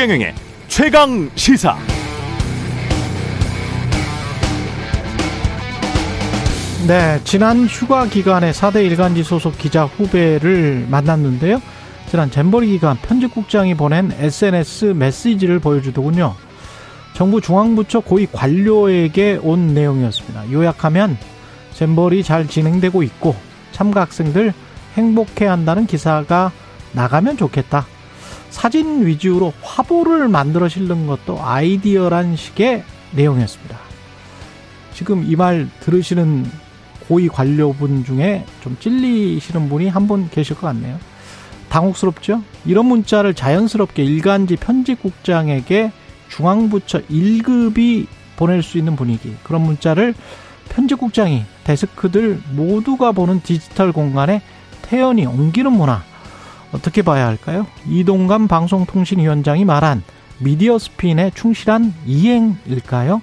최경영의 최강 시사. 네, 지난 휴가 기간에 4대 일간지 소속 기자 후배를 만났는데요. 지난 잼버리 기간 편집국장이 보낸 SNS 메시지를 보여주더군요. 정부 중앙부처 고위 관료에게 온 내용이었습니다. 요약하면 잼버리 잘 진행되고 있고 참가 학생들 행복해 한다는 기사가 나가면 좋겠다. 사진 위주로 화보를 만들어 실는 것도 아이디어란 식의 내용이었습니다. 지금 이 말 들으시는 고위 관료분 중에 좀 찔리시는 분이 한 분 계실 것 같네요. 당혹스럽죠? 이런 문자를 자연스럽게 일간지 편집국장에게 중앙부처 1급이 보낼 수 있는 분위기. 그런 문자를 편집국장이 데스크들 모두가 보는 디지털 공간에 태연히 옮기는 문화. 어떻게 봐야 할까요? 이동감 방송통신위원장이 말한 미디어 스핀의 충실한 이행일까요?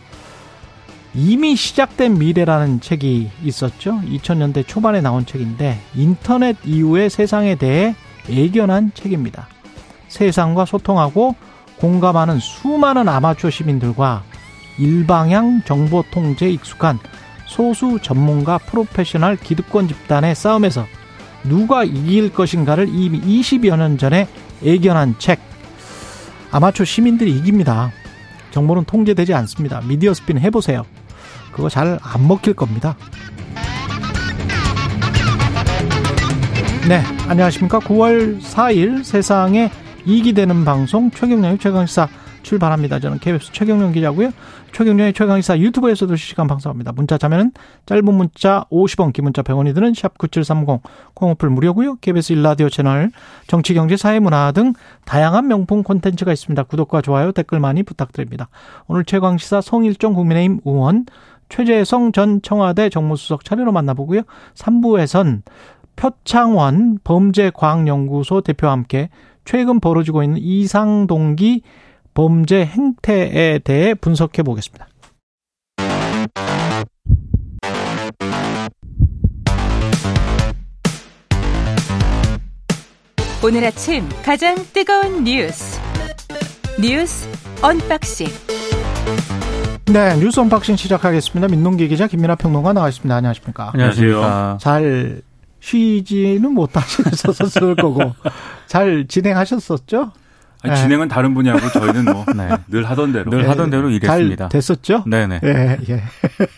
이미 시작된 미래라는 책이 있었죠. 2000년대 초반에 나온 책인데 인터넷 이후의 세상에 대해 예견한 책입니다. 세상과 소통하고 공감하는 수많은 아마추어 시민들과 일방향 정보 통제에 익숙한 소수 전문가 프로페셔널 기득권 집단의 싸움에서 누가 이길 것인가를 이미 20여 년 전에 예견한 책. 아마추어 시민들이 이깁니다. 정보는 통제되지 않습니다. 미디어 스핀 해보세요. 그거 잘 안 먹힐 겁니다. 네, 안녕하십니까. 9월 4일 세상에 이익이 되는 방송 최경련의 최강시사 출발합니다. 저는 KBS 최경련 기자고요. 최경련의 최강시사 유튜브에서도 실시간 방송합니다. 문자 자면은 짧은 문자 50원, 긴 문자 100원이 드는 샵 9730 콩오플 무료고요. KBS 일라디오 채널 정치, 경제, 사회 문화 등 다양한 명품 콘텐츠가 있습니다. 구독과 좋아요, 댓글 많이 부탁드립니다. 오늘 최강시사 송일종 국민의힘 의원 최재성 전 청와대 정무수석 차례로 만나보고요. 3부에선 표창원 범죄과학연구소 대표와 함께 최근 벌어지고 있는 이상동기 범죄 행태에 대해 분석해 보겠습니다. 오늘 아침 가장 뜨거운 뉴스 뉴스 unboxing 네, 뉴스 unboxing 시작하겠습니다. 민동기 기자 김민아 평론가 나와 있습니다. 안녕하십니까? 안녕하세요. 잘 쉬지는 못하셨었을 거고 잘 진행하셨었죠? 아니, 네. 진행은 다른 분야고 저희는 뭐늘 네. 하던 대로 늘 하던 대로 일했습니다. 잘 됐었죠? 네네. 예, 예.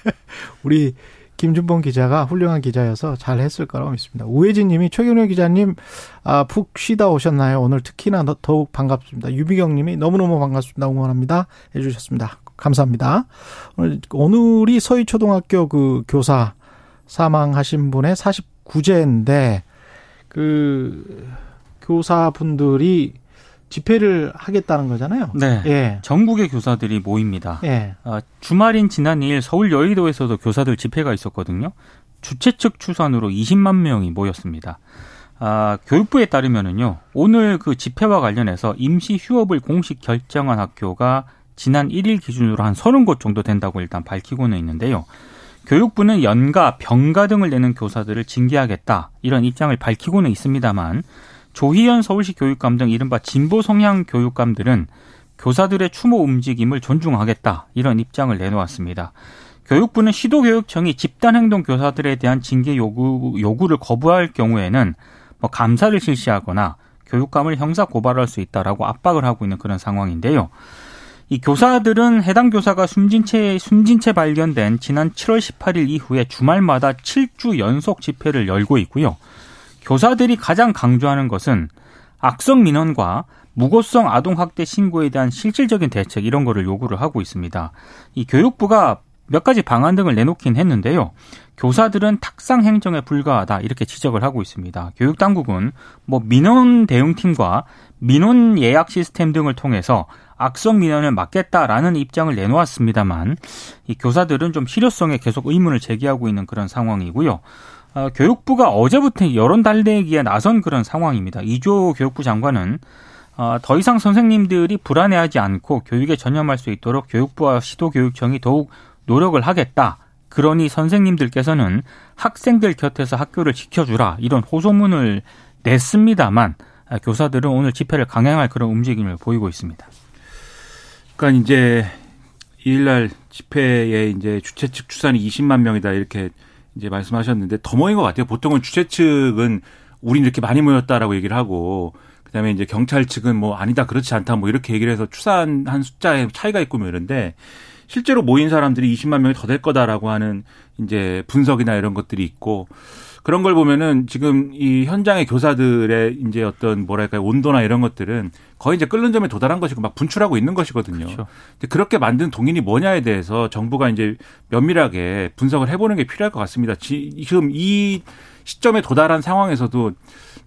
우리 김준범 기자가 훌륭한 기자여서 잘 했을 거라고 믿습니다. 우혜진 님이 최경련 기자님, 아, 푹 쉬다 오셨나요? 오늘 특히나 더욱 반갑습니다. 유비경 님이 너무너무 반갑습니다. 응원합니다. 해 주셨습니다. 감사합니다. 오늘, 오늘이 서희 초등학교 그 교사 사망하신 분의 49제인데, 그, 교사분들이 집회를 하겠다는 거잖아요. 네. 예. 전국의 교사들이 모입니다. 예. 어, 주말인 지난 2일 서울 여의도에서도 교사들 집회가 있었거든요. 주최 측 추산으로 20만 명이 모였습니다. 아, 교육부에 따르면은요, 오늘 그 집회와 관련해서 임시 휴업을 공식 결정한 학교가 지난 1일 기준으로 한 30곳 정도 된다고 일단 밝히고는 있는데요. 교육부는 연가, 병가 등을 내는 교사들을 징계하겠다 이런 입장을 밝히고는 있습니다만 조희연 서울시 교육감 등 이른바 진보 성향 교육감들은 교사들의 추모 움직임을 존중하겠다 이런 입장을 내놓았습니다. 교육부는 시도교육청이 집단행동 교사들에 대한 징계 요구, 요구를 거부할 경우에는 뭐 감사를 실시하거나 교육감을 형사 고발할 수 있다라고 압박을 하고 있는 그런 상황인데요. 이 교사들은 해당 교사가 숨진 채 숨진 채 발견된 지난 7월 18일 이후에 주말마다 7주 연속 집회를 열고 있고요. 교사들이 가장 강조하는 것은 악성 민원과 무고성 아동 학대 신고에 대한 실질적인 대책 이런 거를 요구를 하고 있습니다. 이 교육부가 몇 가지 방안 등을 내놓긴 했는데요. 교사들은 탁상 행정에 불과하다 이렇게 지적을 하고 있습니다. 교육 당국은 뭐 민원 대응팀과 민원 예약 시스템 등을 통해서 악성 민원을 막겠다라는 입장을 내놓았습니다만 이 교사들은 좀 실효성에 계속 의문을 제기하고 있는 그런 상황이고요. 어, 교육부가 어제부터 여론 달래기에 나선 그런 상황입니다. 이조 교육부 장관은 어, 더 이상 선생님들이 불안해하지 않고 교육에 전념할 수 있도록 교육부와 시도교육청이 더욱 노력을 하겠다. 그러니 선생님들께서는 학생들 곁에서 학교를 지켜주라 이런 호소문을 냈습니다만 아, 교사들은 오늘 집회를 강행할 그런 움직임을 보이고 있습니다. 그러니까 이제 2일날 집회에 이제 주최 측 추산이 20만 명이다 이렇게 이제 말씀하셨는데 더 모인 것 같아요. 보통은 주최 측은 우린 이렇게 많이 모였다라고 얘기를 하고 그다음에 이제 경찰 측은 뭐 아니다 그렇지 않다 뭐 이렇게 얘기를 해서 추산한 숫자에 차이가 있고 뭐 이런데 실제로 모인 사람들이 20만 명이 더 될 거다라고 하는 이제 분석이나 이런 것들이 있고 그런 걸 보면은 지금 이 현장의 교사들의 이제 어떤 뭐랄까요 온도나 이런 것들은 거의 이제 끓는 점에 도달한 것이고 막 분출하고 있는 것이거든요. 그렇죠. 그렇게 만든 동인이 뭐냐에 대해서 정부가 이제 면밀하게 분석을 해보는 게 필요할 것 같습니다. 지금 이 시점에 도달한 상황에서도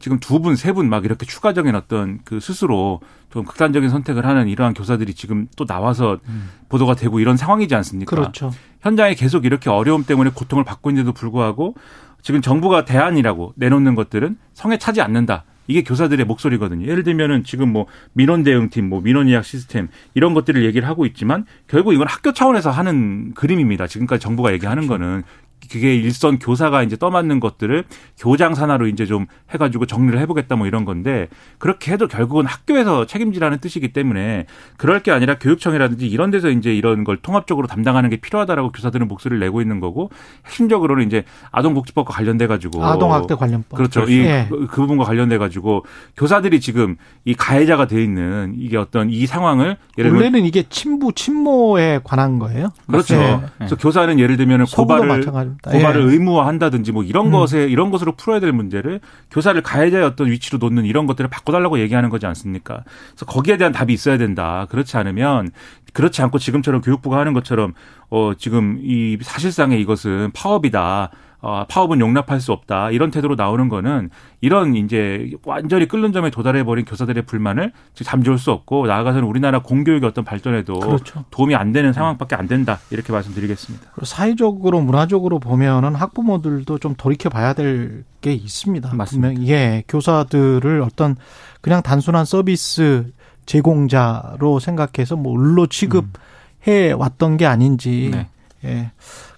지금 두 분, 세 분 막 이렇게 추가적인 어떤 그 스스로 좀 극단적인 선택을 하는 이러한 교사들이 지금 또 나와서 음. 보도가 되고 이런 상황이지 않습니까? 그렇죠. 현장에 계속 이렇게 어려움 때문에 고통을 받고 있는데도 불구하고 지금 정부가 대안이라고 내놓는 것들은 성에 차지 않는다. 이게 교사들의 목소리거든요. 예를 들면은 지금 뭐 민원 대응팀, 뭐 민원 예약 시스템 이런 것들을 얘기를 하고 있지만 결국 이건 학교 차원에서 하는 그림입니다. 지금까지 정부가 얘기하는 그렇죠. 거는 그게 일선 교사가 이제 떠맡는 것들을 교장 산하로 이제 좀 해가지고 정리를 해보겠다 뭐 이런 건데 그렇게 해도 결국은 학교에서 책임지라는 뜻이기 때문에 그럴 게 아니라 교육청이라든지 이런 데서 이제 이런 걸 통합적으로 담당하는 게 필요하다라고 교사들은 목소리를 내고 있는 거고 핵심적으로는 이제 아동복지법과 관련돼 가지고 아동학대 관련법 그렇죠 이 예. 그, 그 부분과 관련돼 가지고 교사들이 지금 이 가해자가 돼 있는 이게 어떤 이 상황을 예를 원래는 이게 친부 친모에 관한 거예요? 그렇죠. 네. 그래서 교사는 예를 들면 고발을 고발을 예. 의무화한다든지 뭐 이런 음. 것에 이런 것으로 풀어야 될 문제를 교사를 가해자의 어떤 위치로 놓는 이런 것들을 바꿔달라고 얘기하는 거지 않습니까? 그래서 거기에 대한 답이 있어야 된다. 그렇지 않으면 그렇지 않고 지금처럼 교육부가 하는 것처럼 어 지금 이 사실상의 이것은 파업이다. 어, 파업은 용납할 수 없다. 이런 태도로 나오는 거는 이런 이제 완전히 끓는 점에 도달해 버린 교사들의 불만을 잠재울 수 없고 나아가서는 우리나라 공교육의 어떤 발전에도 그렇죠. 도움이 안 되는 상황밖에 안 된다. 이렇게 말씀드리겠습니다. 사회적으로 문화적으로 보면은 학부모들도 좀 돌이켜 봐야 될 게 있습니다. 맞습니다. 분명 예, 교사들을 어떤 그냥 단순한 서비스 제공자로 생각해서 뭐 을로 취급해 왔던 게 아닌지 네. 예.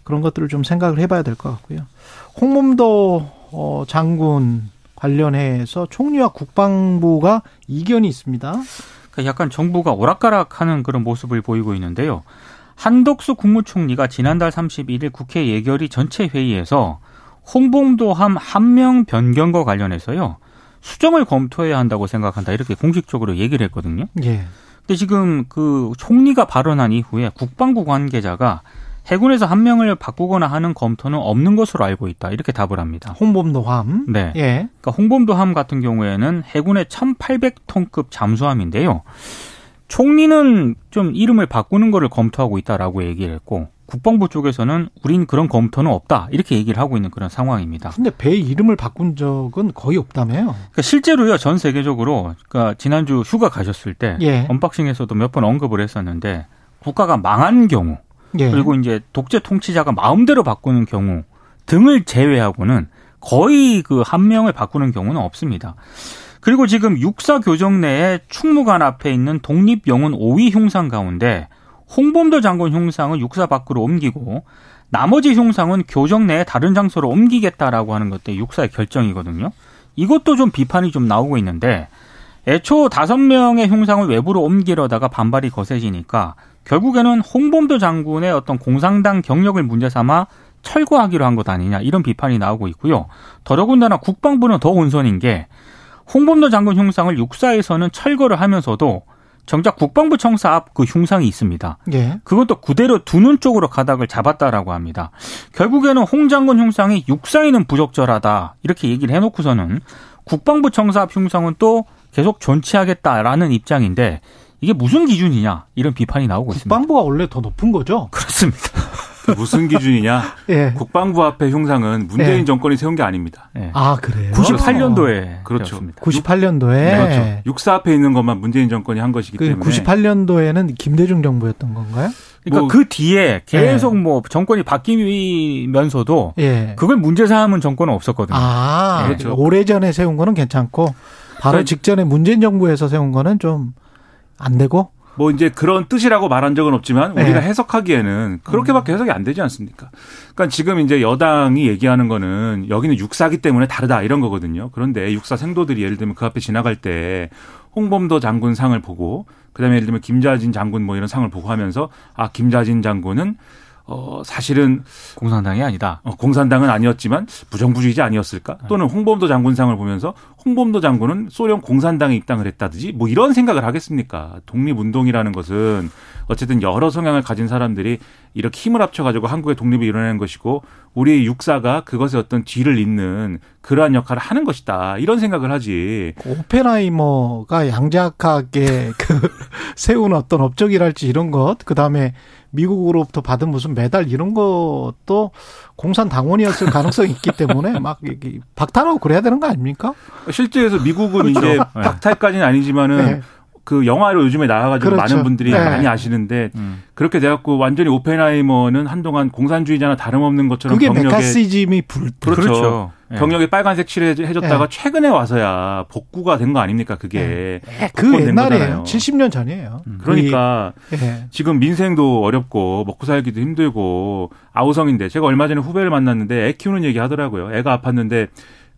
그런 것들을 좀 생각을 해봐야 될 것 같고요. 홍범도 어, 장군 관련해서 총리와 국방부가 이견이 있습니다. 그러니까 약간 정부가 오락가락하는 그런 모습을 보이고 있는데요. 한덕수 국무총리가 지난달 31일 국회 예결위 전체 회의에서 홍범도함 한명 변경과 관련해서요. 수정을 검토해야 한다고 생각한다 이렇게 공식적으로 얘기를 했거든요. 예. 근데 지금 그 총리가 발언한 이후에 국방부 관계자가 해군에서 한 명을 바꾸거나 하는 검토는 없는 것으로 알고 있다. 이렇게 답을 합니다. 홍범도함. 네. 예. 그러니까 홍범도함 같은 경우에는 해군의 1,800톤급 잠수함인데요. 총리는 좀 이름을 바꾸는 거를 검토하고 있다라고 얘기를 했고 국방부 쪽에서는 우린 그런 검토는 없다 이렇게 얘기를 하고 있는 그런 상황입니다. 근데 배 이름을 바꾼 적은 거의 없다며요? 그러니까 실제로요 전 세계적으로 그러니까 지난주 휴가 가셨을 때 예. 언박싱에서도 몇 번 언급을 했었는데 국가가 망한 경우 예. 그리고 이제 독재 통치자가 마음대로 바꾸는 경우 등을 제외하고는 거의 그 한 명을 바꾸는 경우는 없습니다. 그리고 지금 육사 교정 내에 충무관 앞에 있는 독립영웅 5위 흉상 가운데 홍범도 장군 흉상은 육사 밖으로 옮기고 나머지 흉상은 교정 내에 다른 장소로 옮기겠다라고 하는 것도 육사의 결정이거든요. 이것도 좀 비판이 좀 나오고 있는데 애초 다섯 명의 흉상을 외부로 옮기려다가 반발이 거세지니까 결국에는 홍범도 장군의 어떤 공산당 경력을 문제 삼아 철거하기로 한 것 아니냐 이런 비판이 나오고 있고요. 더더군다나 국방부는 더 온선인 게 홍범도 장군 흉상을 육사에서는 철거를 하면서도 정작 국방부 청사 앞 그 흉상이 있습니다. 예. 그것도 그대로 두는 쪽으로 가닥을 잡았다라고 합니다. 결국에는 홍 장군 흉상이 육사에는 부적절하다 이렇게 얘기를 해놓고서는 국방부 청사 앞 흉상은 또 계속 존치하겠다라는 입장인데 이게 무슨 기준이냐 이런 비판이 나오고 국방부가 있습니다. 국방부가 원래 더 높은 거죠? 그렇습니다. 그 무슨 기준이냐? 예. 국방부 앞에 흉상은 문재인 예. 정권이 세운 게 아닙니다. 예. 아 그래요? 98년도에 그렇죠. 98년도에 네. 그렇죠. 육사 앞에 있는 것만 문재인 정권이 한 것이기 그 때문에 98년도에는 김대중 정부였던 건가요? 그러니까 뭐, 그 뒤에 계속 예. 뭐 정권이 바뀌면서도 예. 그걸 문제 삼은 정권은 없었거든요. 아 그렇죠. 오래 전에 세운 거는 괜찮고 바로 그러니까 직전에 문재인 정부에서 세운 거는 좀 안 되고 뭐 이제 그런 뜻이라고 말한 적은 없지만 우리가 네. 해석하기에는 그렇게밖에 해석이 안 되지 않습니까? 그러니까 지금 이제 여당이 얘기하는 거는 여기는 육사기 때문에 다르다 이런 거거든요. 그런데 육사 생도들이 예를 들면 그 앞에 지나갈 때 홍범도 장군 상을 보고 그다음에 예를 들면 김자진 장군 뭐 이런 상을 보고 하면서 아 김자진 장군은 어, 사실은 공산당이 아니다. 어, 공산당은 아니었지만 부정부주의자 아니었을까? 네. 또는 홍범도 장군상을 보면서 홍범도 장군은 소련 공산당에 입당을 했다든지 뭐 이런 생각을 하겠습니까? 독립운동이라는 것은 어쨌든 여러 성향을 가진 사람들이 이렇게 힘을 합쳐가지고 한국의 독립을 이뤄내는 것이고 우리 육사가 그것의 어떤 뒤를 잇는 그러한 역할을 하는 것이다. 이런 생각을 하지. 오펜하이머가 양자하게 그 세운 어떤 업적이랄지 이런 것, 그 다음에 미국으로부터 받은 무슨 메달 이런 것도 공산 당원이었을 가능성이 있기 때문에 막 박탈하고 그래야 되는 거 아닙니까? 실제에서 미국은 그렇죠. 이제 네. 박탈까지는 아니지만은 네. 그 영화로 요즘에 나와가지고 그렇죠. 많은 분들이 네. 많이 아시는데 음. 그렇게 돼갖고 완전히 오펜하이머는 한동안 공산주의자나 다름없는 것처럼 그게 메카시즘이 불 그렇죠. 그렇죠. 네. 경력에 빨간색 칠해줬다가 네. 최근에 와서야 복구가 된 거 아닙니까 그게 네. 그 옛날이에요 70년 전이에요 음. 그러니까 네. 지금 민생도 어렵고 먹고 살기도 힘들고 아우성인데 제가 얼마 전에 후배를 만났는데 애 키우는 얘기 하더라고요 애가 아팠는데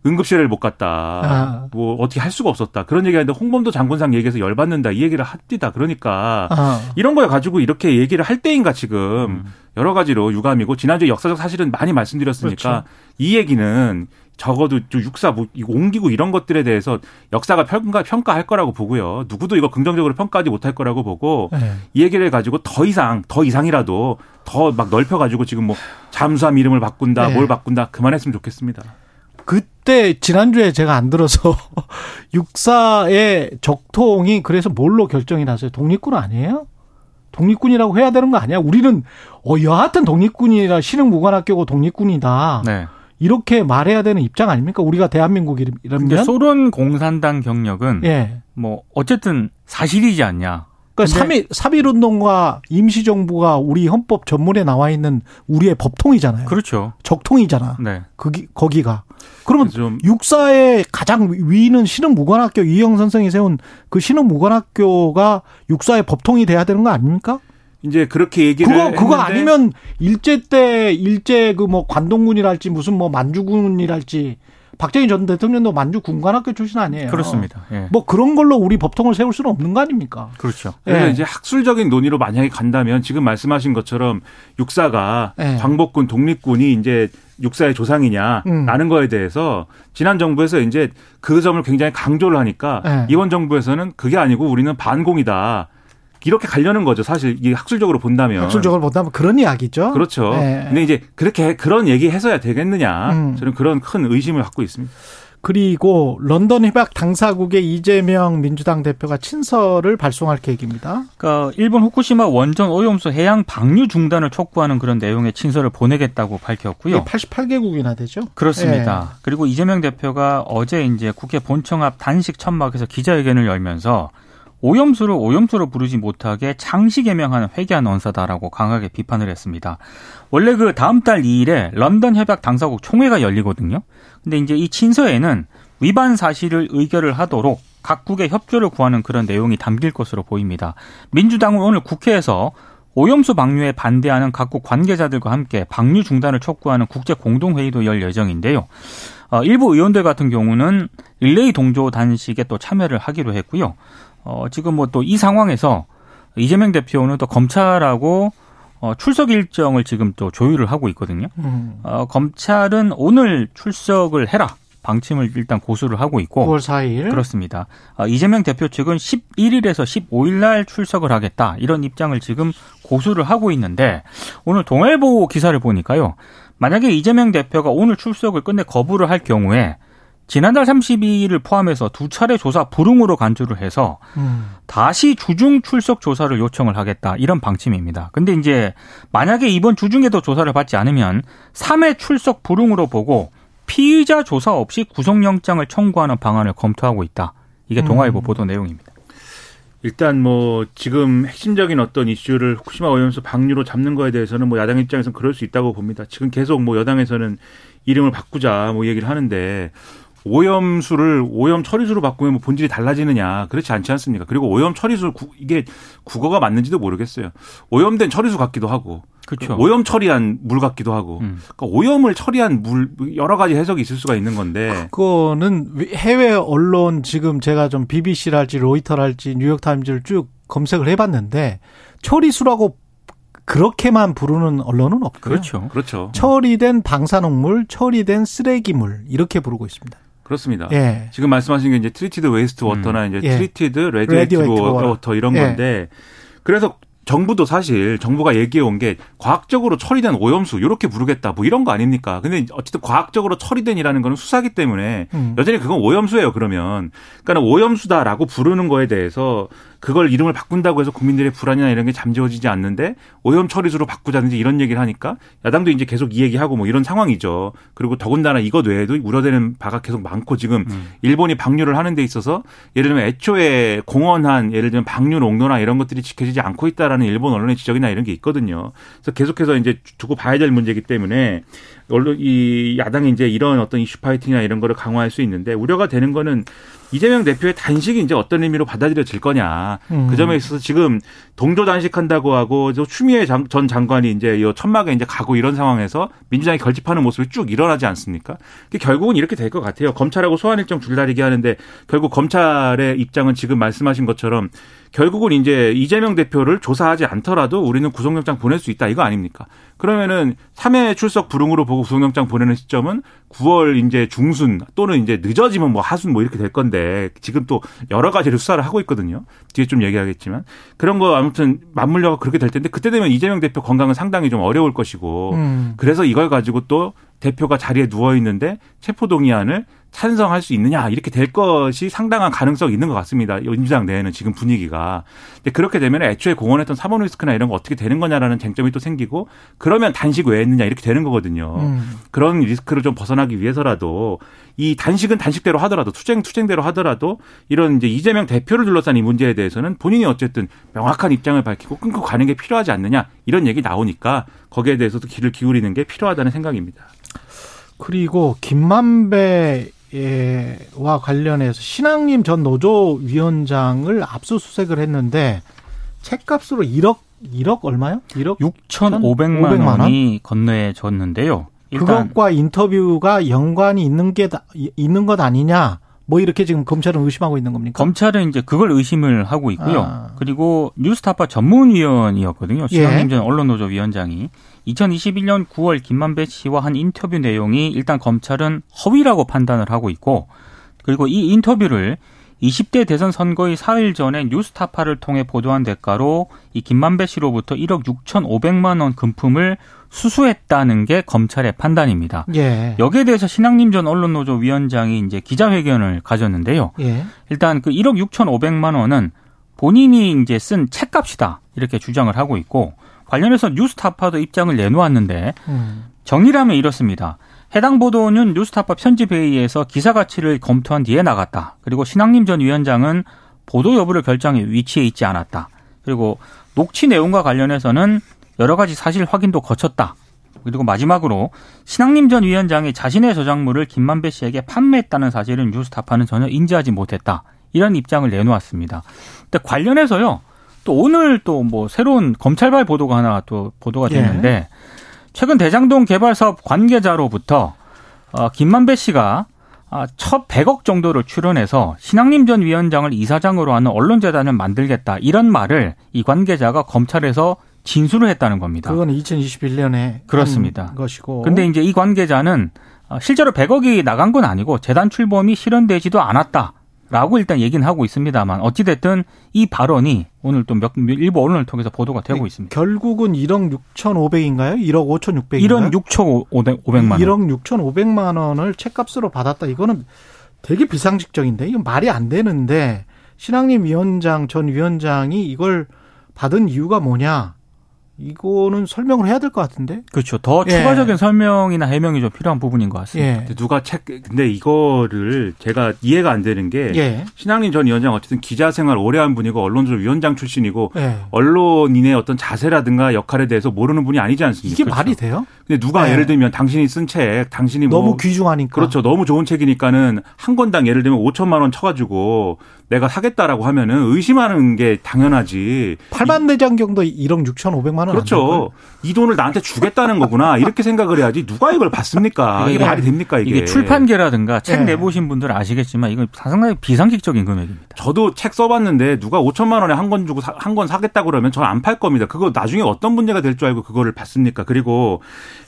응급실을 못 갔다. 아. 뭐 어떻게 할 수가 없었다. 그런 얘기하는데 홍범도 장군상 얘기해서 열받는다. 이 얘기를 합디다. 그러니까 아. 이런 걸 가지고 이렇게 얘기를 할 때인가 지금 음. 여러 가지로 유감이고 지난주에 역사적 사실은 많이 말씀드렸으니까 그렇죠. 이 얘기는 적어도 육사 뭐 옮기고 이런 것들에 대해서 역사가 평가 평가할 거라고 보고요. 누구도 이거 긍정적으로 평가하지 못할 거라고 보고 네. 이 얘기를 가지고 더 이상 더 이상이라도 더 막 넓혀 가지고 지금 뭐 잠수함 이름을 바꾼다, 네. 뭘 바꾼다 그만했으면 좋겠습니다. 그때 지난주에 제가 안 들어서 육사의 적통이 그래서 뭘로 결정이 났어요? 독립군 아니에요? 독립군이라고 해야 되는 거 아니야? 우리는 어 여하튼 독립군이라 신흥 무관학교고 독립군이다. 네. 이렇게 말해야 되는 입장 아닙니까? 우리가 대한민국이라면. 소련 공산당 경력은 예. 뭐 어쨌든 사실이지 않냐. 그러니까 3일 3일 운동과 임시 정부가 우리 헌법 전문에 나와 있는 우리의 법통이잖아요. 그렇죠. 적통이잖아. 네. 거기 거기가. 그러면 육사의 가장 위는 신흥무관학교 이영 선생이 세운 그 신흥무관학교가 육사의 법통이 돼야 되는 거 아닙니까? 이제 그렇게 얘기를 그거 그거 아니면 일제 때 일제 그 뭐 관동군이랄지 무슨 뭐 만주군이랄지 박정희 전 대통령도 만주 군관학교 출신 아니에요. 그렇습니다. 예. 뭐 그런 걸로 우리 법통을 세울 수는 없는 거 아닙니까? 그렇죠. 그래서 예. 이제 학술적인 논의로 만약에 간다면 지금 말씀하신 것처럼 육사가 예. 광복군 독립군이 이제 육사의 조상이냐라는 음. 거에 대해서 지난 정부에서 이제 그 점을 굉장히 강조를 하니까 예. 이번 정부에서는 그게 아니고 우리는 반공이다. 이렇게 가려는 거죠. 사실 이게 학술적으로 본다면. 학술적으로 본다면 그런 이야기죠. 그렇죠. 네. 근데 이제 그렇게 그런 얘기 해서야 되겠느냐. 음. 저는 그런 큰 의심을 갖고 있습니다. 그리고 런던 협약 당사국의 이재명 민주당 대표가 친서를 발송할 계획입니다. 그러니까 일본 후쿠시마 원전 오염수 해양 방류 중단을 촉구하는 그런 내용의 친서를 보내겠다고 밝혔고요. 88개국이나 되죠? 그렇습니다. 네. 그리고 이재명 대표가 어제 이제 국회 본청 앞 단식 천막에서 기자회견을 열면서 오염수를 오염수로 부르지 못하게 장시 개명하는 회개한 언사다라고 강하게 비판을 했습니다. 원래 그 다음 달 2일에 런던 협약 당사국 총회가 열리거든요. 근데 이제 이 친서에는 위반 사실을 의결을 하도록 각국의 협조를 구하는 그런 내용이 담길 것으로 보입니다. 민주당은 오늘 국회에서 오염수 방류에 반대하는 각국 관계자들과 함께 방류 중단을 촉구하는 국제 공동회의도 열 예정인데요. 어, 일부 의원들 같은 경우는 릴레이 동조 단식에 또 참여를 하기로 했고요. 어, 지금 뭐 또 이 상황에서 이재명 대표는 또 검찰하고 어, 출석 일정을 지금 또 조율을 하고 있거든요. 음. 어, 검찰은 오늘 출석을 해라. 방침을 일단 고수를 하고 있고 9월 4일 그렇습니다. 어, 이재명 대표 측은 11일에서 15일 날 출석을 하겠다 이런 입장을 지금 고수를 하고 있는데 오늘 동아일보 기사를 보니까요. 만약에 이재명 대표가 오늘 출석을 끝내 거부를 할 경우에 지난달 32일을 포함해서 두 차례 조사 불응으로 간주를 해서 음. 다시 주중 출석 조사를 요청을 하겠다 이런 방침입니다. 근데 이제 만약에 이번 주중에도 조사를 받지 않으면 3회 출석 불응으로 보고 피의자 조사 없이 구속영장을 청구하는 방안을 검토하고 있다. 이게 동아일보 음. 보도 내용입니다. 일단 뭐 지금 핵심적인 어떤 이슈를 후쿠시마 오염수 방류로 잡는 거에 대해서는 뭐 야당 입장에서는 그럴 수 있다고 봅니다. 지금 계속 뭐 여당에서는 이름을 바꾸자 뭐 얘기를 하는데 오염수를 오염 처리수로 바꾸면 뭐 본질이 달라지느냐 그렇지 않지 않습니까? 그리고 오염 처리수 이게 국어가 맞는지도 모르겠어요. 오염된 처리수 같기도 하고 그렇죠. 오염 처리한 물 같기도 하고 음. 그러니까 오염을 처리한 물 여러 가지 해석이 있을 수가 있는 건데 그거는 해외 언론 지금 제가 좀 BBC랄지 로이터랄지 뉴욕타임즈를 쭉 검색을 해봤는데 처리수라고 그렇게만 부르는 언론은 없고요. 그렇죠. 그렇죠. 처리된 방사능물, 처리된 쓰레기물 이렇게 부르고 있습니다. 그렇습니다. 예. 지금 말씀하신 게 이제 treated waste water나 음. 이제 예. treated radioactive water 이런 예. 건데 그래서 정부도 사실 정부가 얘기해 온 게 과학적으로 처리된 오염수 이렇게 부르겠다 뭐 이런 거 아닙니까? 근데 어쨌든 과학적으로 처리된이라는 거는 수사기 때문에 음. 여전히 그건 오염수예요. 그러면 그러니까 오염수다라고 부르는 거에 대해서 그걸 이름을 바꾼다고 해서 국민들의 불안이나 이런 게 잠재워지지 않는데 오염 처리수로 바꾸자든지 이런 얘기를 하니까 야당도 이제 계속 이 얘기하고 뭐 이런 상황이죠. 그리고 더군다나 이것 외에도 우려되는 바가 계속 많고 지금 음. 일본이 방류를 하는 데 있어서 예를 들면 애초에 공언한 예를 들면 방류 농도나 이런 것들이 지켜지지 않고 있다라는 일본 언론의 지적이나 이런 게 있거든요. 그래서 계속해서 이제 두고 봐야 될 문제이기 때문에 언론 이 야당이 이제 이런 어떤 이슈 파이팅이나 이런 거를 강화할 수 있는데 우려가 되는 거는 이재명 대표의 단식이 이제 어떤 의미로 받아들여질 거냐. 음. 그 점에 있어서 지금 동조 단식한다고 하고 추미애 전 장관이 이제 이 천막에 이제 가고 이런 상황에서 민주당이 결집하는 모습이 쭉 일어나지 않습니까? 결국은 이렇게 될 것 같아요. 검찰하고 소환 일정 줄다리기 하는데 결국 검찰의 입장은 지금 말씀하신 것처럼 결국은 이제 이재명 대표를 조사하지 않더라도 우리는 구속영장 보낼 수 있다 이거 아닙니까? 그러면은 3회 출석 불응으로 보고 구속영장 보내는 시점은 9월 이제 중순 또는 이제 늦어지면 뭐 하순 뭐 이렇게 될 건데 지금 또 여러 가지를 수사를 하고 있거든요. 뒤에 좀 얘기하겠지만 그런 거 아무튼 맞물려가 그렇게 될 텐데 그때 되면 이재명 대표 건강은 상당히 좀 어려울 것이고 음. 그래서 이걸 가지고 또 대표가 자리에 누워 있는데 체포동의안을 찬성할 수 있느냐 이렇게 될 것이 상당한 가능성이 있는 것 같습니다. 민주당 내에는 지금 분위기가. 근데 그렇게 되면 애초에 공언했던 사본 리스크나 이런 거 어떻게 되는 거냐라는 쟁점이 또 생기고 그러면 단식 왜 했느냐 이렇게 되는 거거든요. 음. 그런 리스크를 좀 벗어나기 위해서라도 이 단식은 단식대로 하더라도 투쟁 투쟁대로 하더라도 이런 이제 이재명 대표를 둘러싼 이 문제에 대해서는 본인이 어쨌든 명확한 입장을 밝히고 끊고 가는 게 필요하지 않느냐 이런 얘기 나오니까 거기에 대해서도 귀를 기울이는 게 필요하다는 생각입니다. 그리고 김만배 와 관련해서 신앙님 전 노조 위원장을 압수수색을 했는데 책값으로 1억 1억 얼마요? 1억 6,500만, 500만 원이 건네졌는데요. 그것과 인터뷰가 연관이 있는 게 있는 것 아니냐? 뭐 이렇게 지금 검찰은 의심하고 있는 겁니까? 검찰은 이제 그걸 의심을 하고 있고요. 아. 그리고 뉴스타파 전문위원이었거든요. 신앙님 예. 전 언론노조 위원장이 2021년 9월 김만배 씨와 한 인터뷰 내용이 일단 검찰은 허위라고 판단을 하고 있고 그리고 이 인터뷰를 20대 대선 선거의 4일 전에 뉴스타파를 통해 보도한 대가로 이 김만배 씨로부터 1억 6천5백만 원 금품을 수수했다는 게 검찰의 판단입니다. 예. 여기에 대해서 신앙님 전 언론노조 위원장이 이제 기자회견을 가졌는데요. 예. 일단 그 1억 6천5백만 원은 본인이 이제 쓴 책값이다 이렇게 주장을 하고 있고 관련해서 뉴스타파도 입장을 내놓았는데 음. 정리라면 이렇습니다. 해당 보도는 뉴스타파 편집회의에서 기사 가치를 검토한 뒤에 나갔다. 그리고 신학님 전 위원장은 보도 여부를 결정해 위치에 있지 않았다. 그리고 녹취 내용과 관련해서는 여러 가지 사실 확인도 거쳤다. 그리고 마지막으로 신학님 전 위원장이 자신의 저작물을 김만배 씨에게 판매했다는 사실은 뉴스타파는 전혀 인지하지 못했다. 이런 입장을 내놓았습니다. 근데 관련해서요. 또 오늘 또 뭐 새로운 검찰발 보도가 하나 또 보도가 됐는데 예. 최근 대장동 개발 사업 관계자로부터 어, 김만배 씨가 아, 첫 100억 정도를 출연해서 신학님 전 위원장을 이사장으로 하는 언론재단을 만들겠다 이런 말을 이 관계자가 검찰에서 진술을 했다는 겁니다. 그건 2021년에 그렇습니다. 것이고. 근데 이제 이 관계자는 어, 실제로 100억이 나간 건 아니고 재단 출범이 실현되지도 않았다. 라고 일단 얘기는 하고 있습니다만 어찌됐든 이 발언이 오늘 또 몇, 일부 언론을 통해서 보도가 되고 네, 있습니다. 결국은 1억 6,500인가요? 1억 5,600인가요? 1억 6,500만 원. 1억 6,500만 원을 책값으로 받았다. 이거는 되게 비상식적인데 이건 말이 안 되는데 신학님 위원장 전 위원장이 이걸 받은 이유가 뭐냐? 이거는 설명을 해야 될 것 같은데. 그렇죠. 더 예. 추가적인 설명이나 해명이 좀 필요한 부분인 것 같습니다. 예. 누가 책 근데 이거를 제가 이해가 안 되는 게 예. 신학림 전 위원장 어쨌든 기자 생활 오래 한 분이고 언론조사 위원장 출신이고 예. 언론인의 어떤 자세라든가 역할에 대해서 모르는 분이 아니지 않습니까? 이게 그렇죠? 말이 돼요? 근데 누가 예. 예를 들면 당신이 쓴 책, 당신이 뭐 너무 뭐 귀중하니까 그렇죠. 너무 좋은 책이니까는 한 권당 예를 들면 5천만 원 쳐가지고 내가 사겠다라고 하면은 의심하는 게 당연하지. 8만 대장경도 1억 6천5백만 원. 그렇죠. 이 돈을 나한테 주겠다는 거구나. 이렇게 생각을 해야지 누가 이걸 받습니까? 이게 말이 됩니까 이게. 이게 출판계라든가 책 네. 내보신 분들 아시겠지만 이건 상당히 비상식적인 금액입니다. 저도 책 써봤는데 누가 5천만 원에 한 권 주고 한 권 사겠다 그러면 저는 안 팔 겁니다. 그거 나중에 어떤 문제가 될 줄 알고 그거를 받습니까? 그리고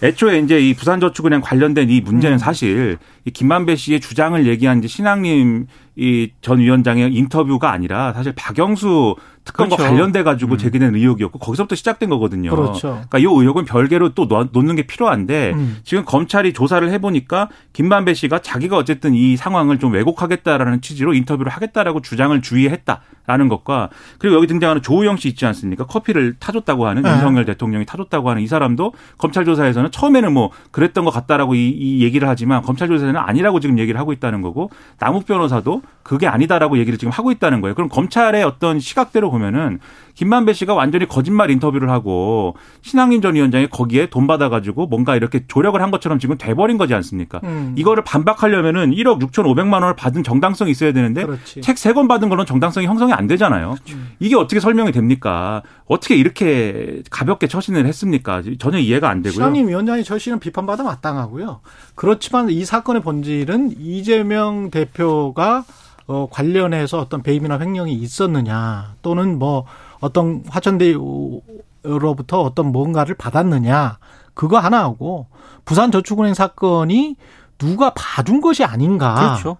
애초에 이제 이 부산저축은행 관련된 이 문제는 음. 사실 이 김만배 씨의 주장을 얘기한 이제 신앙님 이 전 위원장의 인터뷰가 아니라 사실 박영수 특검과 그렇죠. 관련돼 가지고 음. 제기된 의혹이었고 거기서부터 시작된 거거든요. 그렇죠. 그러니까 이 의혹은 별개로 또 놓는 게 필요한데 음. 지금 검찰이 조사를 해보니까 김만배 씨가 자기가 어쨌든 이 상황을 좀 왜곡하겠다라는 취지로 인터뷰를 하겠다라고 주장을 주의했다라는 것과 그리고 여기 등장하는 조우영 씨 있지 않습니까? 커피를 타줬다고 하는 네. 윤석열 대통령이 타줬다고 하는 이 사람도 검찰 조사에서는 처음에는 뭐 그랬던 것 같다라고 이, 이 얘기를 하지만 검찰 조사에는 아니라고 지금 얘기를 하고 있다는 거고 남욱 변호사도 그게 아니다라고 얘기를 지금 하고 있다는 거예요. 그럼 검찰의 어떤 시각대로 보면 은 김만배 씨가 완전히 거짓말 인터뷰를 하고 신앙인 전 위원장이 거기에 돈 받아가지고 뭔가 이렇게 조력을 한 것처럼 지금 돼버린 거지 않습니까? 음. 이거를 반박하려면은 1억 6천5백만 원을 받은 정당성이 있어야 되는데 책 세 권 받은 거는 정당성이 형성이 안 되잖아요. 그렇죠. 이게 어떻게 설명이 됩니까? 어떻게 이렇게 가볍게 처신을 했습니까? 전혀 이해가 안 되고요. 신앙인 위원장이 처신은 비판받아 마땅하고요. 그렇지만 이 사건의 본질은 이재명 대표가 어, 관련해서 어떤 배임이나 횡령이 있었느냐 또는 뭐 어떤 화천대유로부터 어떤 뭔가를 받았느냐 그거 하나하고 부산저축은행 사건이 누가 봐준 것이 아닌가. 그렇죠.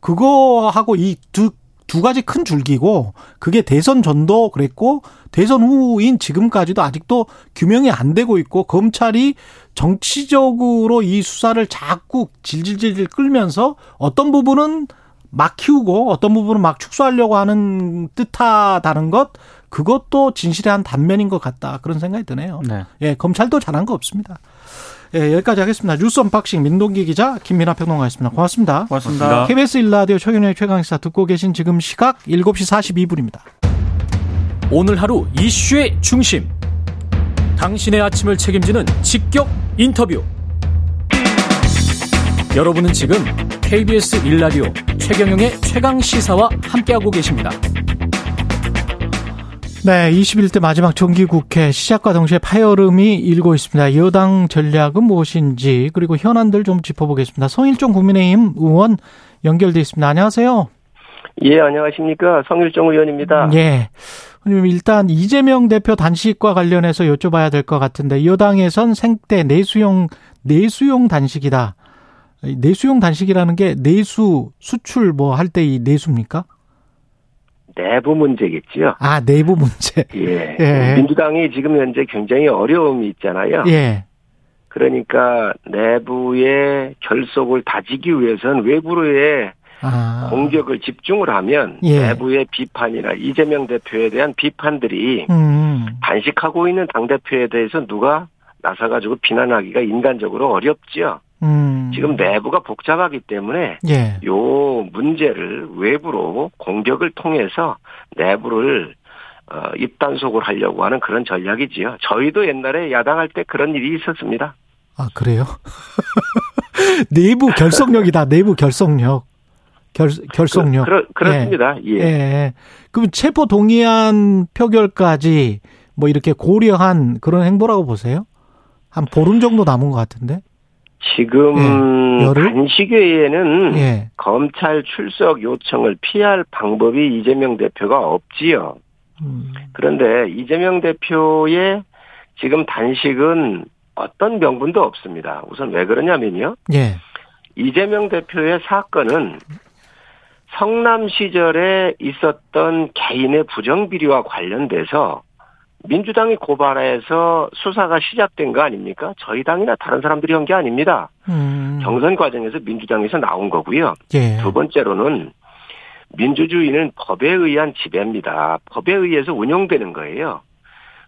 그거하고 이두 두 가지 큰 줄기고 그게 대선 전도 그랬고 대선 후인 지금까지도 아직도 규명이 안 되고 있고 검찰이 정치적으로 이 수사를 자꾸 질질질 끌면서 어떤 부분은 막 키우고 어떤 부분은 막 축소하려고 하는 듯하다는 것 그것도 진실의 한 단면인 것 같다 그런 생각이 드네요. 네. 예, 검찰도 잘한 거 없습니다. 예, 여기까지 하겠습니다. 뉴스 unboxing 민동기 기자 김민아 평론가였습니다. 고맙습니다. 고맙습니다. KBS 일라디오 최경영의 최강시사 듣고 계신 지금 시각 7시 42분입니다. 오늘 하루 이슈의 중심. 당신의 아침을 책임지는 직격 인터뷰. 여러분은 지금 KBS 일라디오 최경영의 최강 시사와 함께하고 계십니다. 네, 21대 마지막 정기국회 시작과 동시에 파열음이 일고 있습니다. 여당 전략은 무엇인지 그리고 현안들 좀 짚어보겠습니다. 성일종 국민의힘 의원 연결돼 있습니다. 안녕하세요. 예, 안녕하십니까. 성일종 의원입니다. 예. 일단 이재명 대표 단식과 관련해서 여쭤봐야 될 것 같은데 여당에선 생태 내수용 내수용 단식이다. 내수용 단식이라는 게 내수 수출 뭐 할 때 이 내수입니까? 내부 문제겠죠. 아 내부 문제. 예. 예. 민주당이 지금 현재 굉장히 어려움이 있잖아요. 예. 그러니까 내부의 결속을 다지기 위해서는 외부로의 아. 공격을 집중을 하면 예. 내부의 비판이나 이재명 대표에 대한 비판들이 음. 단식하고 있는 당 대표에 대해서 누가 나서가지고 비난하기가 인간적으로 어렵죠. 음. 지금 내부가 복잡하기 때문에 예. 요 문제를 외부로 공격을 통해서 내부를 어, 입단속을 하려고 하는 그런 전략이지요. 저희도 옛날에 야당할 때 그런 일이 있었습니다. 아 그래요? 내부 결속력이다. 내부 결속력. 결, 결속력. 그, 그 렇습니다 예. 예. 예. 그럼 체포 동의안 표결까지 뭐 이렇게 고려한 그런 행보라고 보세요? 한 보름 정도 남은 것 같은데? 지금 예. 단식회에는 예. 검찰 출석 요청을 피할 방법이 이재명 대표가 없지요. 음. 그런데 이재명 대표의 지금 단식은 어떤 명분도 없습니다. 우선 왜 그러냐면요. 예. 이재명 대표의 사건은 성남 시절에 있었던 개인의 부정비리와 관련돼서 민주당이 고발해서 수사가 시작된 거 아닙니까? 저희 당이나 다른 사람들이 한 게 아닙니다. 음. 경선 과정에서 민주당에서 나온 거고요. 예. 두 번째로는 민주주의는 법에 의한 지배입니다. 법에 의해서 운영되는 거예요.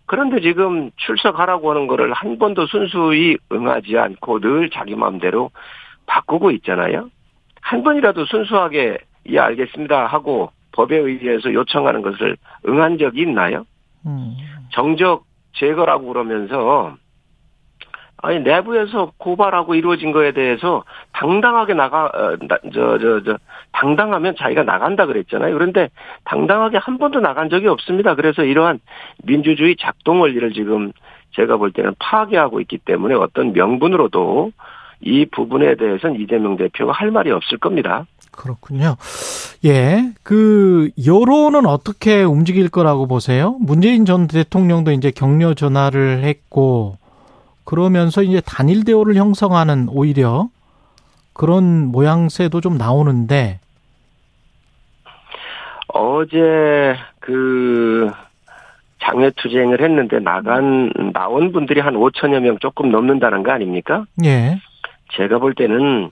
그런데 지금 출석하라고 하는 거를 한 번도 순수히 응하지 않고 늘 자기 마음대로 바꾸고 있잖아요. 한 번이라도 순수하게 예 알겠습니다 하고 법에 의해서 요청하는 것을 응한 적이 있나요? 음. 정적 제거라고 그러면서 아니 내부에서 고발하고 이루어진 거에 대해서 당당하게 나가 저저저 어, 저, 저, 당당하면 자기가 나간다 그랬잖아요. 그런데 당당하게 한 번도 나간 적이 없습니다. 그래서 이러한 민주주의 작동 원리를 지금 제가 볼 때는 파괴하고 있기 때문에 어떤 명분으로도 이 부분에 대해서는 이재명 대표가 할 말이 없을 겁니다. 그렇군요. 예. 그, 여론은 어떻게 움직일 거라고 보세요? 문재인 전 대통령도 이제 격려 전화를 했고, 그러면서 이제 단일 대우를 형성하는 오히려 그런 모양새도 좀 나오는데, 어제 그 장외 투쟁을 했는데 나간 나온 분들이 한 5천여 명 조금 넘는다는 거 아닙니까? 예. 제가 볼 때는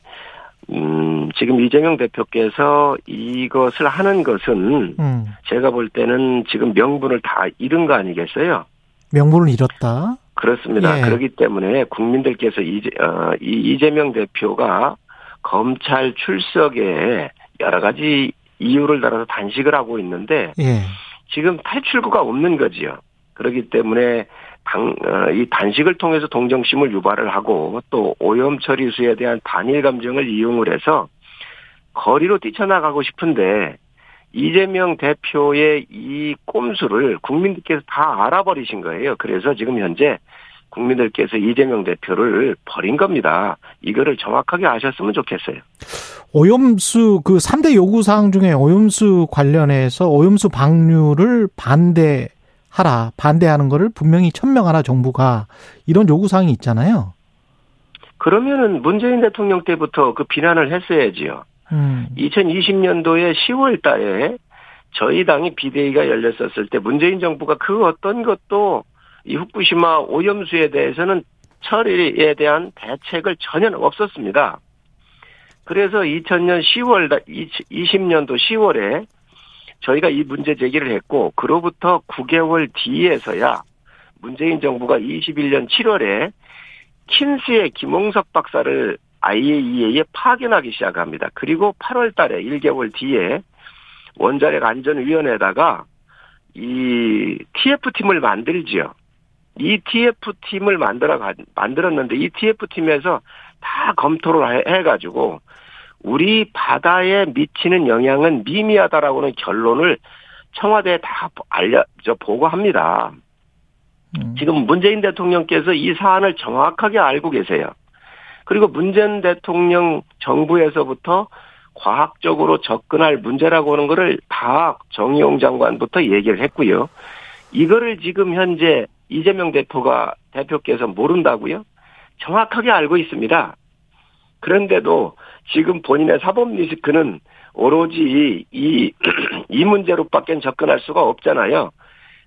음, 지금 이재명 대표께서 이것을 하는 것은 음. 제가 볼 때는 지금 명분을 다 잃은 거 아니겠어요? 명분을 잃었다. 그렇습니다. 예. 그렇기 때문에 국민들께서 이재, 어, 이 이재명 대표가 검찰 출석에 여러 가지 이유를 달아서 단식을 하고 있는데 예. 지금 탈출구가 없는 거지요. 그렇기 때문에 당, 어, 이 단식을 통해서 동정심을 유발을 하고 또 오염 처리수에 대한 단일 감정을 이용을 해서 거리로 뛰쳐나가고 싶은데 이재명 대표의 이 꼼수를 국민들께서 다 알아버리신 거예요. 그래서 지금 현재 국민들께서 이재명 대표를 버린 겁니다. 이거를 정확하게 아셨으면 좋겠어요. 오염수 그 3대 요구 사항 중에 오염수 관련해서 오염수 방류를 반대 하라, 반대하는 거를 분명히 천명하라 정부가 이런 요구 사항이 있잖아요. 그러면은 문재인 대통령 때부터 그 비난을 했어야지요. 음. 2020년도에 10월 달에 저희 당이 비대위가 열렸었을 때 문재인 정부가 그 어떤 것도 이 후쿠시마 오염수에 대해서는 처리에 대한 대책을 전혀 없었습니다. 그래서 2000년 10월, 20년도 10월에 저희가 이 문제 제기를 했고, 그로부터 9개월 뒤에서야 문재인 정부가 21년 7월에 킨스의 김홍석 박사를 IAEA에 파견하기 시작합니다. 그리고 8월 달에 1개월 뒤에 원자력 안전위원회에다가 이 TF팀을 만들지요. 이 TF팀을 만들어, 만들었는데 이 TF팀에서 다 검토를 해가지고 우리 바다에 미치는 영향은 미미하다라고는 결론을 청와대에 다 알려, 저, 보고합니다. 음. 지금 문재인 대통령께서 이 사안을 정확하게 알고 계세요. 그리고 문재인 대통령 정부에서부터 과학적으로 접근할 문제라고 하는 거를 다 정의용 장관부터 얘기를 했고요. 이거를 지금 현재 이재명 대표가 대표께서 모른다고요? 정확하게 알고 있습니다. 그런데도 지금 본인의 사법 리스크는 오로지 이, 이 문제로밖에 접근할 수가 없잖아요.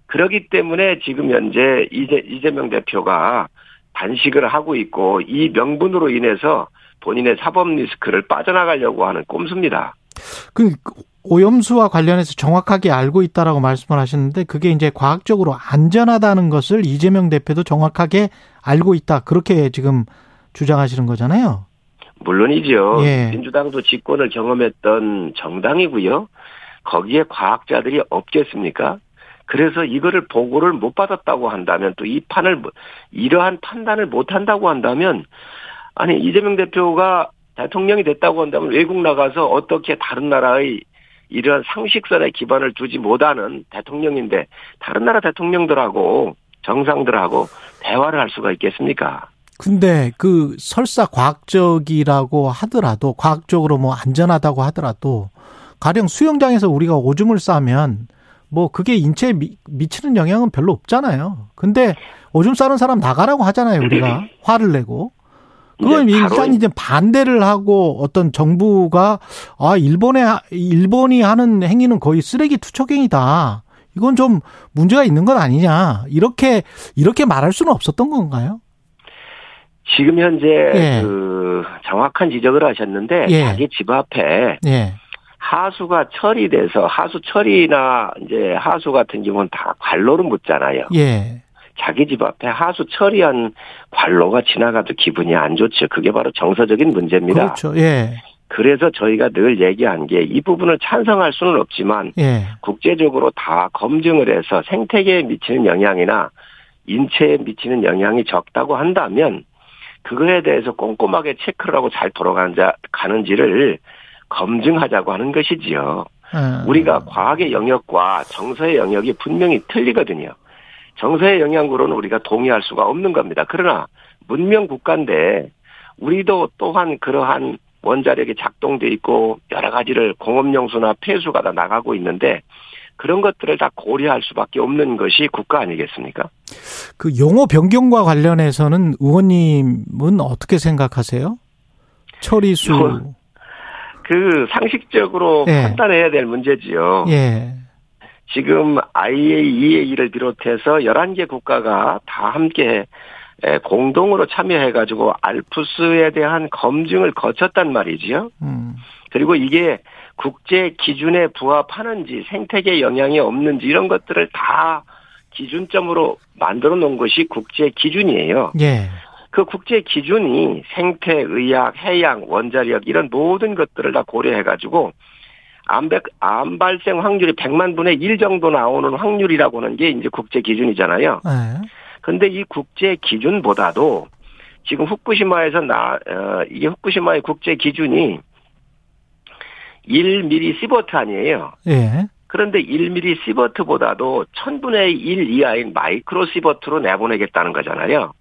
그러기 때문에 지금 현재 이재, 이재명 대표가 단식을 하고 있고 이 명분으로 인해서 본인의 사법 리스크를 빠져나가려고 하는 꼼수입니다. 그 오염수와 관련해서 정확하게 알고 있다라고 말씀을 하셨는데 그게 이제 과학적으로 안전하다는 것을 이재명 대표도 정확하게 알고 있다. 그렇게 지금 주장하시는 거잖아요. 물론이죠. 예. 민주당도 집권을 경험했던 정당이고요. 거기에 과학자들이 없겠습니까? 그래서 이거를 보고를 못 받았다고 한다면 또 이 판을 이러한 판단을 못 한다고 한다면 아니 이재명 대표가 대통령이 됐다고 한다면 외국 나가서 어떻게 다른 나라의 이러한 상식선에 기반을 두지 못하는 대통령인데 다른 나라 대통령들하고 정상들하고 대화를 할 수가 있겠습니까? 근데 그 설사 과학적이라고 하더라도 과학적으로 뭐 안전하다고 하더라도 가령 수영장에서 우리가 오줌을 싸면 뭐 그게 인체에 미, 미치는 영향은 별로 없잖아요. 근데 오줌 싸는 사람 나가라고 하잖아요, 우리가. 화를 내고. 그건 일단 이제 반대를 하고 어떤 정부가 아 일본에 일본이 하는 행위는 거의 쓰레기 투척행위다. 이건 좀 문제가 있는 건 아니냐. 이렇게 이렇게 말할 수는 없었던 건가요? 지금 현재 예. 그 정확한 지적을 하셨는데 예. 자기 집 앞에 예. 하수가 처리돼서 하수 처리나 이제 하수 같은 경우는 다 관로를 묻잖아요. 예. 자기 집 앞에 하수 처리한 관로가 지나가도 기분이 안 좋죠. 그게 바로 정서적인 문제입니다. 그렇죠. 예. 그래서 저희가 늘 얘기한 게 이 부분을 찬성할 수는 없지만 예. 국제적으로 다 검증을 해서 생태계에 미치는 영향이나 인체에 미치는 영향이 적다고 한다면 그거에 대해서 꼼꼼하게 체크를 하고 잘 돌아가는지를 검증하자고 하는 것이지요. 음. 우리가 과학의 영역과 정서의 영역이 분명히 틀리거든요. 정서의 영향으로는 우리가 동의할 수가 없는 겁니다. 그러나 문명 국가인데 우리도 또한 그러한 원자력이 작동돼 있고 여러 가지를 공업용수나 폐수가 다 나가고 있는데 그런 것들을 다 고려할 수밖에 없는 것이 국가 아니겠습니까? 그 용어 변경과 관련해서는 의원님은 어떻게 생각하세요? 처리수. 그 상식적으로 예. 판단해야 될 문제지요. 예. 지금 IAEA를 비롯해서 11개 국가가 다 함께 공동으로 참여해가지고 알프스에 대한 검증을 거쳤단 말이지요. 음. 그리고 이게 국제 기준에 부합하는지 생태계 영향이 없는지 이런 것들을 다 기준점으로 만들어 놓은 것이 국제 기준이에요. 예. 그 국제 기준이 생태, 의학, 해양, 원자력 이런 모든 것들을 다 고려해 가지고 암, 암 발생 확률이 100만 분의 1 정도 나오는 확률이라고 하는 게 이제 국제 기준이잖아요. 네. 근데 이 국제 기준보다도 지금 후쿠시마에서 나, 어, 이게 후쿠시마의 국제 기준이 1mm 시버트 아니에요. 예. 그런데 1mm 시버트보다도 1000분의 1 이하인 마이크로 시버트로 내보내겠다는 거잖아요.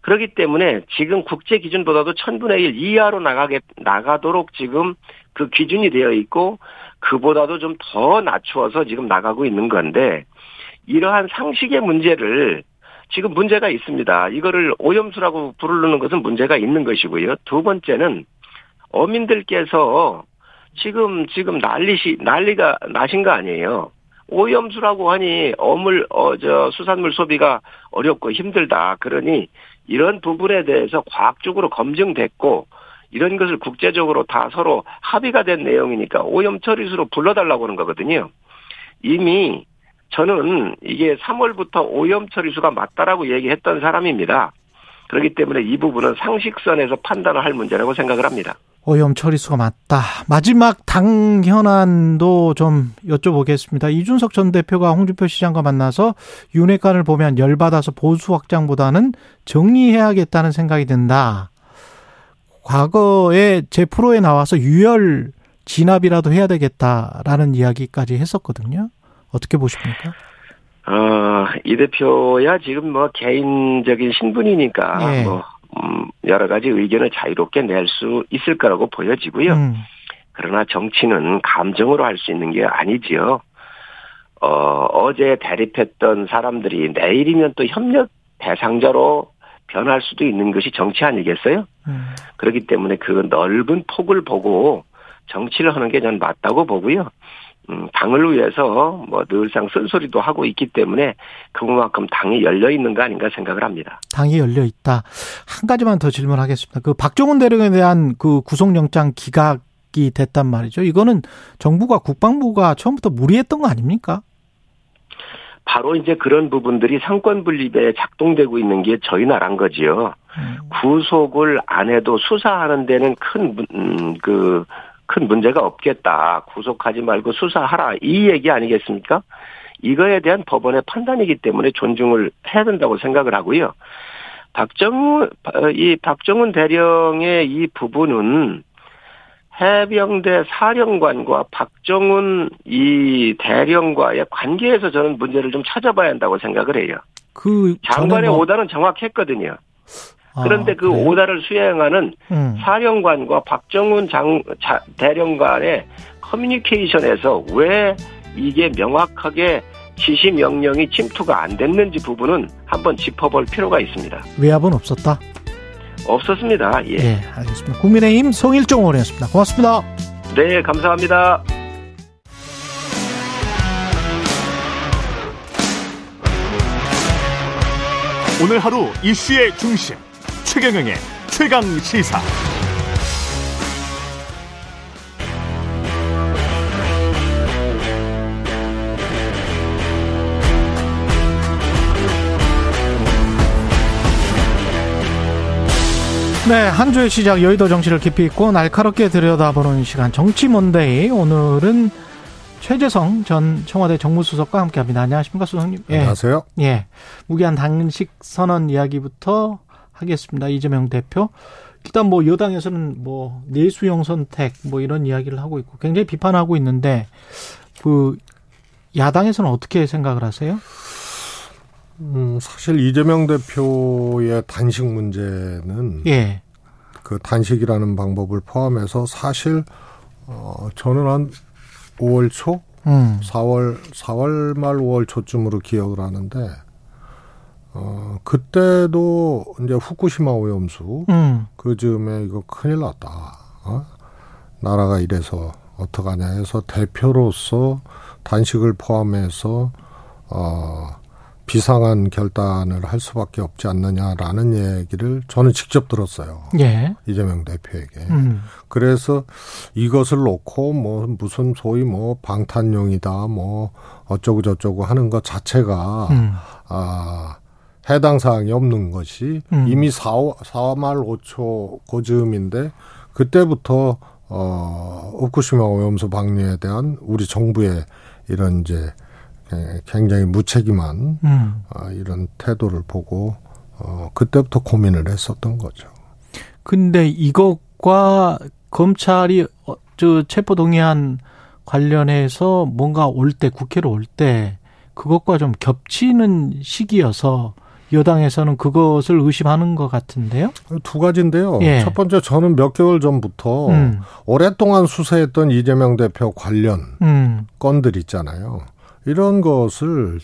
그렇기 때문에 지금 국제 기준보다도 1000분의 1 이하로 나가게, 나가도록 지금 그 기준이 되어 있고 그보다도 좀 더 낮추어서 지금 나가고 있는 건데 이러한 상식의 문제를 지금 문제가 있습니다. 이거를 오염수라고 부르는 것은 문제가 있는 것이고요. 두 번째는 어민들께서 지금 지금 난리시 난리가 나신 거 아니에요. 오염수라고 하니 어물 어 저 수산물 소비가 어렵고 힘들다. 그러니 이런 부분에 대해서 과학적으로 검증됐고 이런 것을 국제적으로 다 서로 합의가 된 내용이니까 오염 처리수로 불러달라고 하는 거거든요. 이미 저는 이게 3월부터 오염 처리수가 맞다라고 얘기했던 사람입니다. 그렇기 때문에 이 부분은 상식선에서 판단을 할 문제라고 생각을 합니다. 오염 처리수가 맞다. 마지막 당 현안도 좀 여쭤보겠습니다. 이준석 전 대표가 홍준표 시장과 만나서 윤회관을 보면 열받아서 보수 확장보다는 정리해야겠다는 생각이 든다. 과거에 제 프로에 나와서 유혈 진압이라도 해야 되겠다라는 이야기까지 했었거든요. 어떻게 보십니까? 어, 이 대표야 지금 뭐 개인적인 신분이니까 예. 뭐 음, 여러 가지 의견을 자유롭게 낼 수 있을 거라고 보여지고요. 음. 그러나 정치는 감정으로 할 수 있는 게 아니지요. 어, 어제 대립했던 사람들이 내일이면 또 협력 대상자로 변할 수도 있는 것이 정치 아니겠어요? 음. 그렇기 때문에 그 넓은 폭을 보고 정치를 하는 게 저는 맞다고 보고요. 음, 당을 위해서 뭐 늘상 쓴소리도 하고 있기 때문에 그만큼 당이 열려 있는 거 아닌가 생각을 합니다. 당이 열려 있다. 한 가지만 더 질문하겠습니다. 그 박정훈 대령에 대한 그 구속영장 기각이 됐단 말이죠. 이거는 정부가 국방부가 처음부터 무리했던 거 아닙니까? 바로 이제 그런 부분들이 상권 분립에 작동되고 있는 게 저희 나라인 거지요. 음. 구속을 안 해도 수사하는 데는 큰그 음, 큰 문제가 없겠다. 구속하지 말고 수사하라. 이 얘기 아니겠습니까? 이거에 대한 법원의 판단이기 때문에 존중을 해야 된다고 생각을 하고요. 박정훈, 이 박정훈 대령의 이 부분은 해병대 사령관과 박정훈 이 대령과의 관계에서 저는 문제를 좀 찾아봐야 한다고 생각을 해요. 그 장관의 뭐... 오다는 정확했거든요. 아, 그런데 그 그래요? 오다를 수행하는 음. 사령관과 박정훈 장 자, 대령관의 커뮤니케이션에서 왜 이게 명확하게 지시 명령이 침투가 안 됐는지 부분은 한번 짚어볼 필요가 있습니다. 외압은 없었다? 없었습니다. 예. 네, 알겠습니다. 국민의힘 송일종 의원이었습니다. 고맙습니다. 네, 감사합니다. 오늘 하루 이슈의 중심. 최경영의 최강 시사. 네, 한 주의 시작 여의도 정치를 깊이 있고 날카롭게 들여다보는 시간 정치 먼데이 오늘은 최재성 전 청와대 정무수석과 함께합니다. 안녕하십니까 수석님? 예. 안녕하세요. 예, 무기한 당식 선언 이야기부터 하겠습니다. 이재명 대표. 일단 뭐 여당에서는 뭐 내수용 선택 뭐 이런 이야기를 하고 있고 굉장히 비판하고 있는데 그 야당에서는 어떻게 생각을 하세요? 음, 사실 이재명 대표의 단식 문제는 예. 그 단식이라는 방법을 포함해서 사실 어 저는 한 5월 초, 음. 4월 4월 말 5월 초쯤으로 기억을 하는데 어 그때도 이제 후쿠시마 오염수 음. 그 즈음에 이거 큰일 났다. 어? 나라가 이래서 어떡하냐 해서 대표로서 단식을 포함해서 어 비상한 결단을 할 수밖에 없지 않느냐라는 얘기를 저는 직접 들었어요. 예. 이재명 대표에게. 음. 그래서 이것을 놓고 뭐 무슨 소위 뭐 방탄용이다 뭐 어쩌고 저쩌고 하는 것 자체가 음. 아 해당 사항이 없는 것이 음. 이미 4, 4말 5초 고즈음인데 그때부터 어 후쿠시마 오염수 방류에 대한 우리 정부의 이런 이제 예, 굉장히 무책임한 음. 어, 이런 태도를 보고 어, 그때부터 고민을 했었던 거죠. 근데 이것과 검찰이 어, 저 체포 동의안 관련해서 뭔가 올 때 국회로 올 때 그것과 좀 겹치는 시기여서 여당에서는 그것을 의심하는 것 같은데요. 두 가지인데요. 예. 첫 번째 저는 몇 개월 전부터 음. 오랫동안 수사했던 이재명 대표 관련 음. 건들 있잖아요. 이런 것을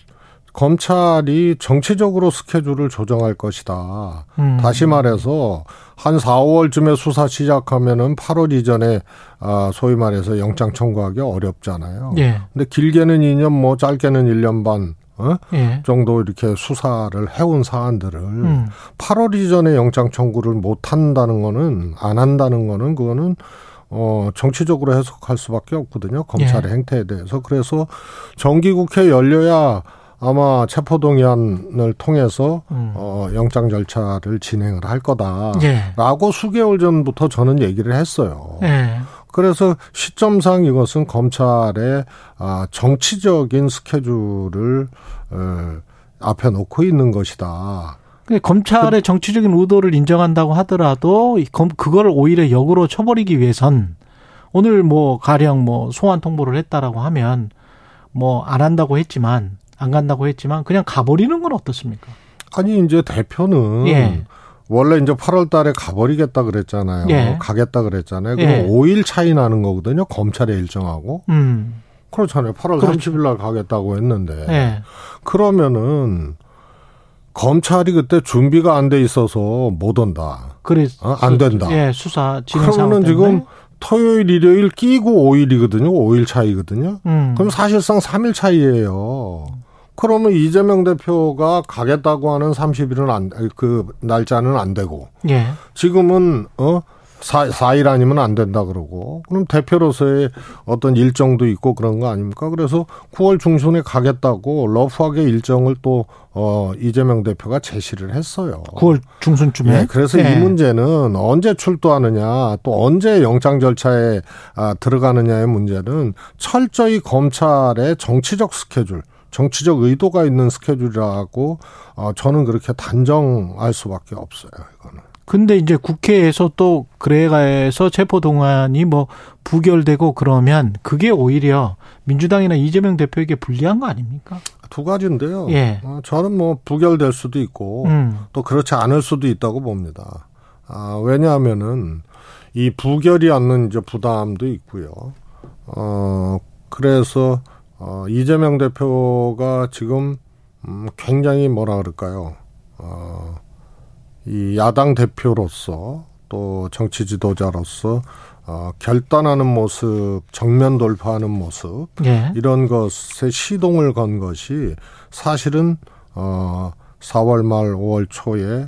검찰이 정치적으로 스케줄을 조정할 것이다. 음. 다시 말해서 한 4, 5월쯤에 수사 시작하면은 8월 이전에 아 소위 말해서 영장 청구하기 어렵잖아요. 예. 근데 길게는 2년 뭐 짧게는 1년 반 어? 예. 정도 이렇게 수사를 해온 사안들을 음. 8월 이전에 영장 청구를 못 한다는 거는 안 한다는 거는 그거는 어, 정치적으로 해석할 수밖에 없거든요. 검찰의 예. 행태에 대해서. 그래서 정기국회 열려야 아마 체포동의안을 통해서 음. 어, 영장 절차를 진행을 할 거다라고 예. 수개월 전부터 저는 얘기를 했어요. 예. 그래서 시점상 이것은 검찰의 아, 정치적인 스케줄을 어, 앞에 놓고 있는 것이다. 검찰의 정치적인 의도를 인정한다고 하더라도 그걸 오히려 역으로 쳐버리기 위해선 오늘 뭐 가령 뭐 소환 통보를 했다라고 하면 뭐 안 한다고 했지만 안 간다고 했지만 그냥 가버리는 건 어떻습니까? 아니 이제 대표는 예. 원래 이제 8월 달에 가버리겠다 그랬잖아요. 예. 가겠다 그랬잖아요. 그럼 예. 5일 차이 나는 거거든요. 검찰의 일정하고. 음. 그렇잖아요. 8월 그렇죠. 30일 날 가겠다고 했는데. 예. 그러면은 검찰이 그때 준비가 안 돼 있어서 못 온다. 그래. 어? 안 된다. 예, 수사 진행 그러면은 지금 토요일, 일요일 끼고 5일이거든요. 5일 차이거든요. 음. 그럼 사실상 3일 차이예요. 그러면 이재명 대표가 가겠다고 하는 30일은 안, 그 날짜는 안 되고. 예. 지금은, 어, 4, 4일 아니면 안 된다 그러고 그럼 대표로서의 어떤 일정도 있고 그런 거 아닙니까? 그래서 9월 중순에 가겠다고 러프하게 일정을 또 어, 이재명 대표가 제시를 했어요. 9월 중순쯤에. 네, 그래서 네. 이 문제는 언제 출두하느냐, 또 언제 영장 절차에 아, 들어가느냐의 문제는 철저히 검찰의 정치적 스케줄, 정치적 의도가 있는 스케줄이라고 어, 저는 그렇게 단정할 수밖에 없어요. 이거는. 근데 이제 국회에서 또 그래가에서 체포 동안이 뭐 부결되고 그러면 그게 오히려 민주당이나 이재명 대표에게 불리한 거 아닙니까? 두 가지인데요. 예. 어, 저는 뭐 부결될 수도 있고 음. 또 그렇지 않을 수도 있다고 봅니다. 아, 왜냐하면은 이 부결이 않는 이제 부담도 있고요. 어, 그래서 어, 이재명 대표가 지금 음, 굉장히 뭐라 그럴까요? 어, 이 야당 대표로서 또 정치 지도자로서 어, 결단하는 모습, 정면 돌파하는 모습 예. 이런 것에 시동을 건 것이 사실은 어 4월 말 5월 초에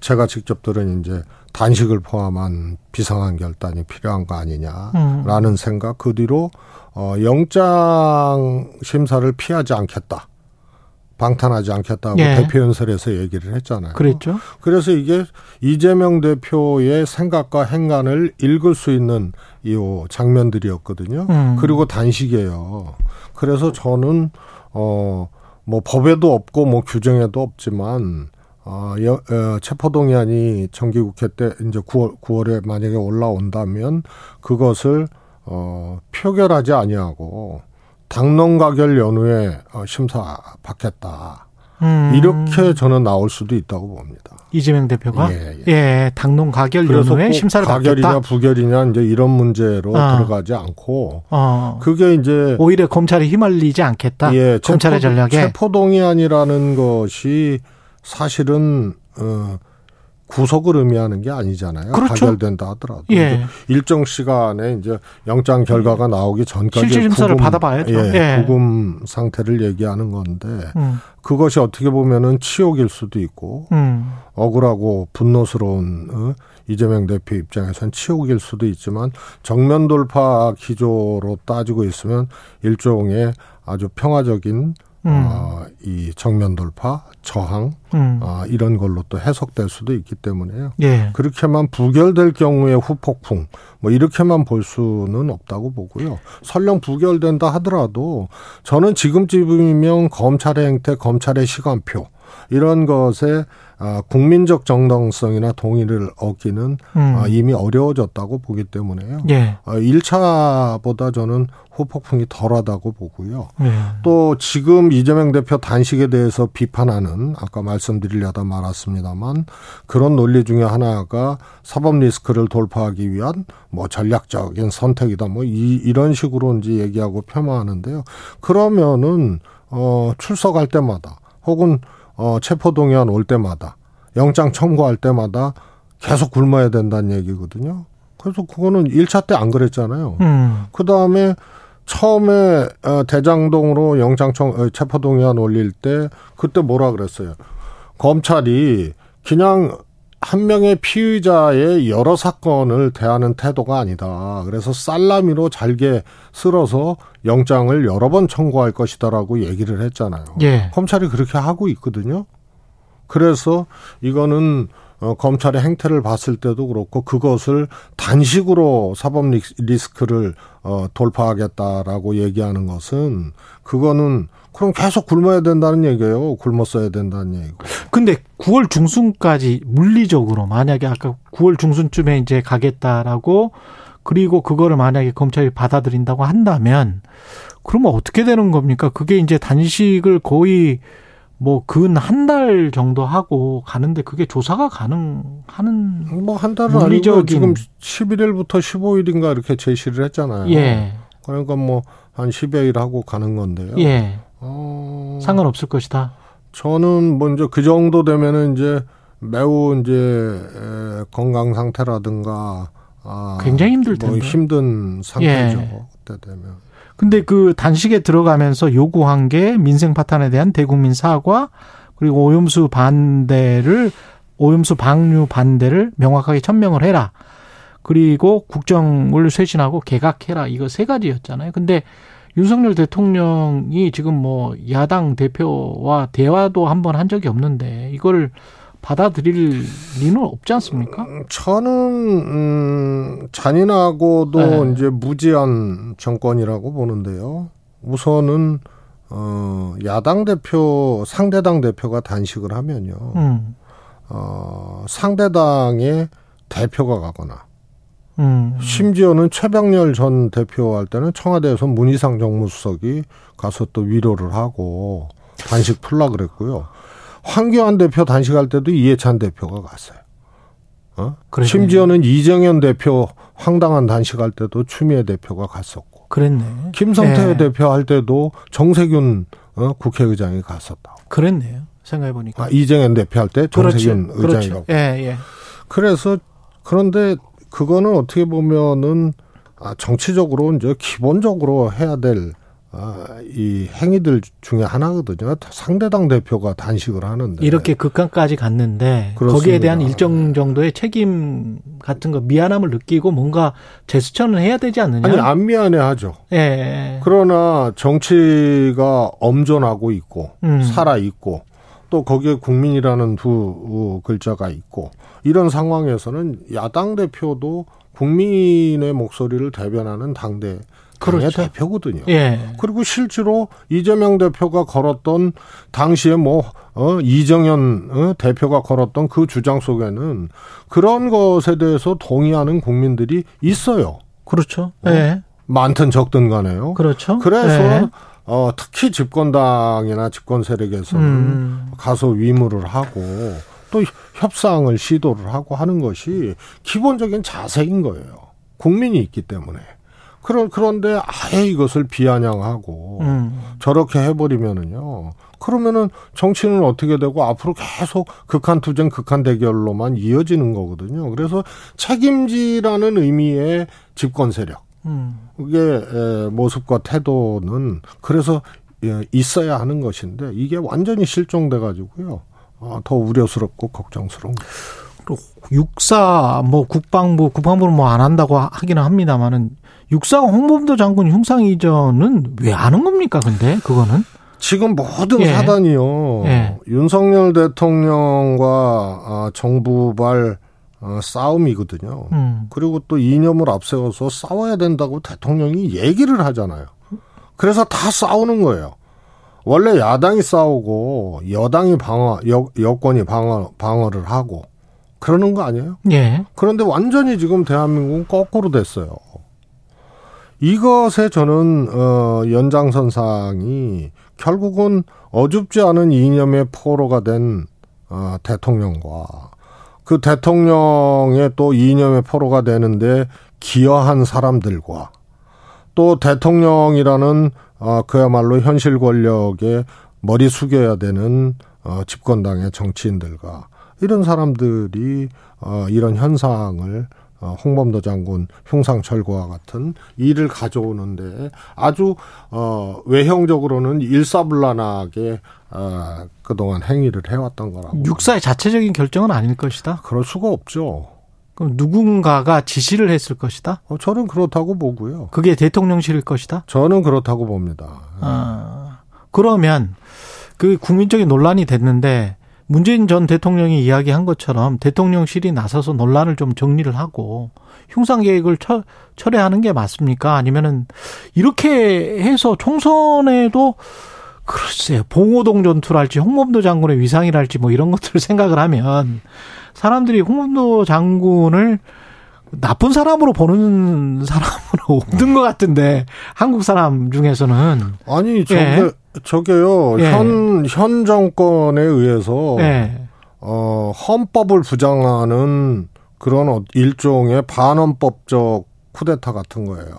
제가 직접 들은 이제 단식을 포함한 비상한 결단이 필요한 거 아니냐라는 음. 생각 그 뒤로 어 영장 심사를 피하지 않겠다. 방탄하지 않겠다고 예. 대표 연설에서 얘기를 했잖아요. 그랬죠. 그래서 이게 이재명 대표의 생각과 행간을 읽을 수 있는 이 장면들이었거든요. 음. 그리고 단식이에요. 그래서 저는 어 뭐 법에도 없고 뭐 규정에도 없지만 어, 여, 어, 체포동의안이 정기국회 때 이제 9월 9월에 만약에 올라온다면 그것을 어, 표결하지 아니하고 당론 가결 연후에 어, 심사 받겠다. 음. 이렇게 저는 나올 수도 있다고 봅니다. 이재명 대표가 예, 예. 예 당론 가결 연후에 심사를 가결이냐 받겠다. 부결이냐 이제 이런 문제로 어. 들어가지 않고 어. 그게 이제 오히려 검찰이 휘말리지 않겠다. 예, 검찰의 체포, 전략에 체포동의안이라는 것이 사실은 어 구속을 의미하는 게 아니잖아요. 그렇죠. 가결된다 하더라도 예. 일정 시간에 이제 영장 결과가 나오기 전까지 실질 심사를 받아봐야죠. 예, 예. 구금 상태를 얘기하는 건데 음. 그것이 어떻게 보면은 치욕일 수도 있고 음. 억울하고 분노스러운 어? 이재명 대표 입장에선 치욕일 수도 있지만 정면 돌파 기조로 따지고 있으면 일종의 아주 평화적인 음. 어, 이 정면 돌파, 저항, 음. 어, 이런 걸로 또 해석될 수도 있기 때문에요. 예. 그렇게만 부결될 경우에 후폭풍, 뭐 이렇게만 볼 수는 없다고 보고요. 설령 부결된다 하더라도 저는 지금쯤이면 검찰의 행태, 검찰의 시간표 이런 것에 아, 국민적 정당성이나 동의를 얻기는 음. 아, 이미 어려워졌다고 보기 때문에요. 예. 1차보다 아, 저는 후폭풍이 덜하다고 보고요. 예. 또 지금 이재명 대표 단식에 대해서 비판하는 아까 말씀드리려다 말았습니다만 그런 논리 중에 하나가 사법 리스크를 돌파하기 위한 뭐 전략적인 선택이다 뭐 이, 이런 식으로 이제 얘기하고 폄하하는데요. 그러면은 어 출석할 때마다 혹은 어, 체포동의안 올 때마다 영장 청구할 때마다 계속 굶어야 된다는 얘기거든요. 그래서 그거는 1차 때 안 그랬잖아요. 음. 그 다음에 처음에 어, 대장동으로 영장청 어, 체포동의안 올릴 때 그때 뭐라 그랬어요. 검찰이 그냥 한 명의 피의자의 여러 사건을 대하는 태도가 아니다. 그래서 살라미로 잘게 쓸어서 영장을 여러 번 청구할 것이다라고 얘기를 했잖아요. 예. 검찰이 그렇게 하고 있거든요. 그래서 이거는 어, 검찰의 행태를 봤을 때도 그렇고 그것을 단식으로 사법 리스크를 어, 돌파하겠다라고 얘기하는 것은 그거는 그럼 계속 굶어야 된다는 얘기예요. 굶었어야 된다는 얘기고. 근데 9월 중순까지 물리적으로 만약에 아까 9월 중순쯤에 이제 가겠다라고 그리고 그거를 만약에 검찰이 받아들인다고 한다면 그러면 어떻게 되는 겁니까? 그게 이제 단식을 거의 뭐 근 한 달 정도 하고 가는데 그게 조사가 가능하는 뭐 한 달은 아니고 지금 11일부터 15일인가 이렇게 제시를 했잖아요. 예. 그러니까 뭐 한 10여일 하고 가는 건데요. 예. 어... 상관없을 것이다. 저는 먼저 그 정도 되면은 이제 매우 이제 건강 상태라든가 아, 굉장히 힘들 텐데. 뭐 힘든 상태죠. 예. 그때 되면. 근데 그 단식에 들어가면서 요구한 게 민생 파탄에 대한 대국민 사과 그리고 오염수 반대를 오염수 방류 반대를 명확하게 천명을 해라. 그리고 국정을 쇄신하고 개각해라. 이거 세 가지였잖아요. 근데 윤석열 대통령이 지금 뭐 야당 대표와 대화도 한 번 한 적이 없는데 이걸 받아들일 리는 없지 않습니까? 저는 음, 잔인하고도 네. 이제 무지한 정권이라고 보는데요. 우선은 어, 야당 대표, 상대당 대표가 단식을 하면요. 음. 어, 상대당의 대표가 가거나 음. 심지어는 최병렬 전 대표 할 때는 청와대에서 문희상 정무수석이 가서 또 위로를 하고 단식 풀라 그랬고요. 황교안 대표 단식할 때도 이해찬 대표가 갔어요. 어? 심지어는 이정현 대표 황당한 단식할 때도 추미애 대표가 갔었고. 그랬네. 김성태 네. 대표 할 때도 정세균 어? 국회의장이 갔었다. 그랬네요. 생각해 보니까. 아, 이정현 대표 할 때 정세균 그렇죠. 의장이 그렇죠. 예, 예. 그래서 그런데 그거는 어떻게 보면은 아, 정치적으로 이제 기본적으로 해야 될 아, 이 행위들 중에 하나거든요. 상대당 대표가 단식을 하는데 이렇게 극한까지 갔는데 그렇습니다. 거기에 대한 일정 정도의 책임 같은 거 미안함을 느끼고 뭔가 제스처는 해야 되지 않느냐? 아니 안 미안해하죠. 예. 그러나 정치가 엄존하고 있고 음. 살아 있고 또 거기에 국민이라는 두 글자가 있고 이런 상황에서는 야당 대표도 국민의 목소리를 대변하는 당대 그렇죠. 대표거든요. 예. 그리고 실제로 이재명 대표가 걸었던 당시에 뭐 어, 이정현 어, 대표가 걸었던 그 주장 속에는 그런 것에 대해서 동의하는 국민들이 있어요. 그렇죠. 어? 예. 많든 적든 간에요. 그렇죠. 그래서 예. 어, 특히 집권당이나 집권 세력에서는 음. 가서 위무를 하고 또 협상을 시도를 하고 하는 것이 기본적인 자세인 거예요. 국민이 있기 때문에. 그런 그런데 아예 이것을 비아냥하고 음. 저렇게 해버리면은요. 그러면은 정치는 어떻게 되고 앞으로 계속 극한 투쟁, 극한 대결로만 이어지는 거거든요. 그래서 책임지라는 의미의 집권 세력. 음. 그게 모습과 태도는 그래서 예, 있어야 하는 것인데 이게 완전히 실종돼 가지고요. 아, 더 우려스럽고 걱정스러운. 육사 뭐 국방부 국방부는 뭐 안 한다고 하기는 합니다만은 육사가 홍범도 장군 흉상 이전은 왜 하는 겁니까? 근데 그거는 지금 모든 예. 사단이요. 예. 윤석열 대통령과 아, 정부발 어, 싸움이거든요. 음. 그리고 또 이념을 앞세워서 싸워야 된다고 대통령이 얘기를 하잖아요. 그래서 다 싸우는 거예요. 원래 야당이 싸우고 여당이 방어, 여, 여권이 방어, 방어를 하고 그러는 거 아니에요? 예. 그런데 완전히 지금 대한민국은 거꾸로 됐어요. 이것에 저는 어 연장선상이 결국은 어줍지 않은 이념의 포로가 된 어, 대통령과 그 대통령의 또 이념의 포로가 되는데 기여한 사람들과 또 대통령이라는 어, 그야말로 현실 권력에 머리 숙여야 되는 어, 집권당의 정치인들과 이런 사람들이 어, 이런 현상을 어, 홍범도 장군 흉상 철거와 같은 일을 가져오는데 아주 어 외형적으로는 일사불란하게 어 그동안 행위를 해왔던 거라고. 육사의 자체적인 결정은 아닐 것이다. 그럴 수가 없죠. 그럼 누군가가 지시를 했을 것이다? 어, 저는 그렇다고 보고요. 그게 대통령실일 것이다? 저는 그렇다고 봅니다. 아, 그러면 그 국민적인 논란이 됐는데 문재인 전 대통령이 이야기한 것처럼 대통령실이 나서서 논란을 좀 정리를 하고 흉상 계획을 처, 철회하는 게 맞습니까? 아니면은 이렇게 해서 총선에도 글쎄요 봉오동 전투랄지 홍범도 장군의 위상이랄지 뭐 이런 것들을 생각을 하면 사람들이 홍범도 장군을 나쁜 사람으로 보는 사람으로 없는 것 같은데 한국 사람 중에서는 아니 저게 예. 저게요 예. 현현 정권에 의해서 예. 어 헌법을 부정하는 그런 어, 일종의 반헌법적 쿠데타 같은 거예요.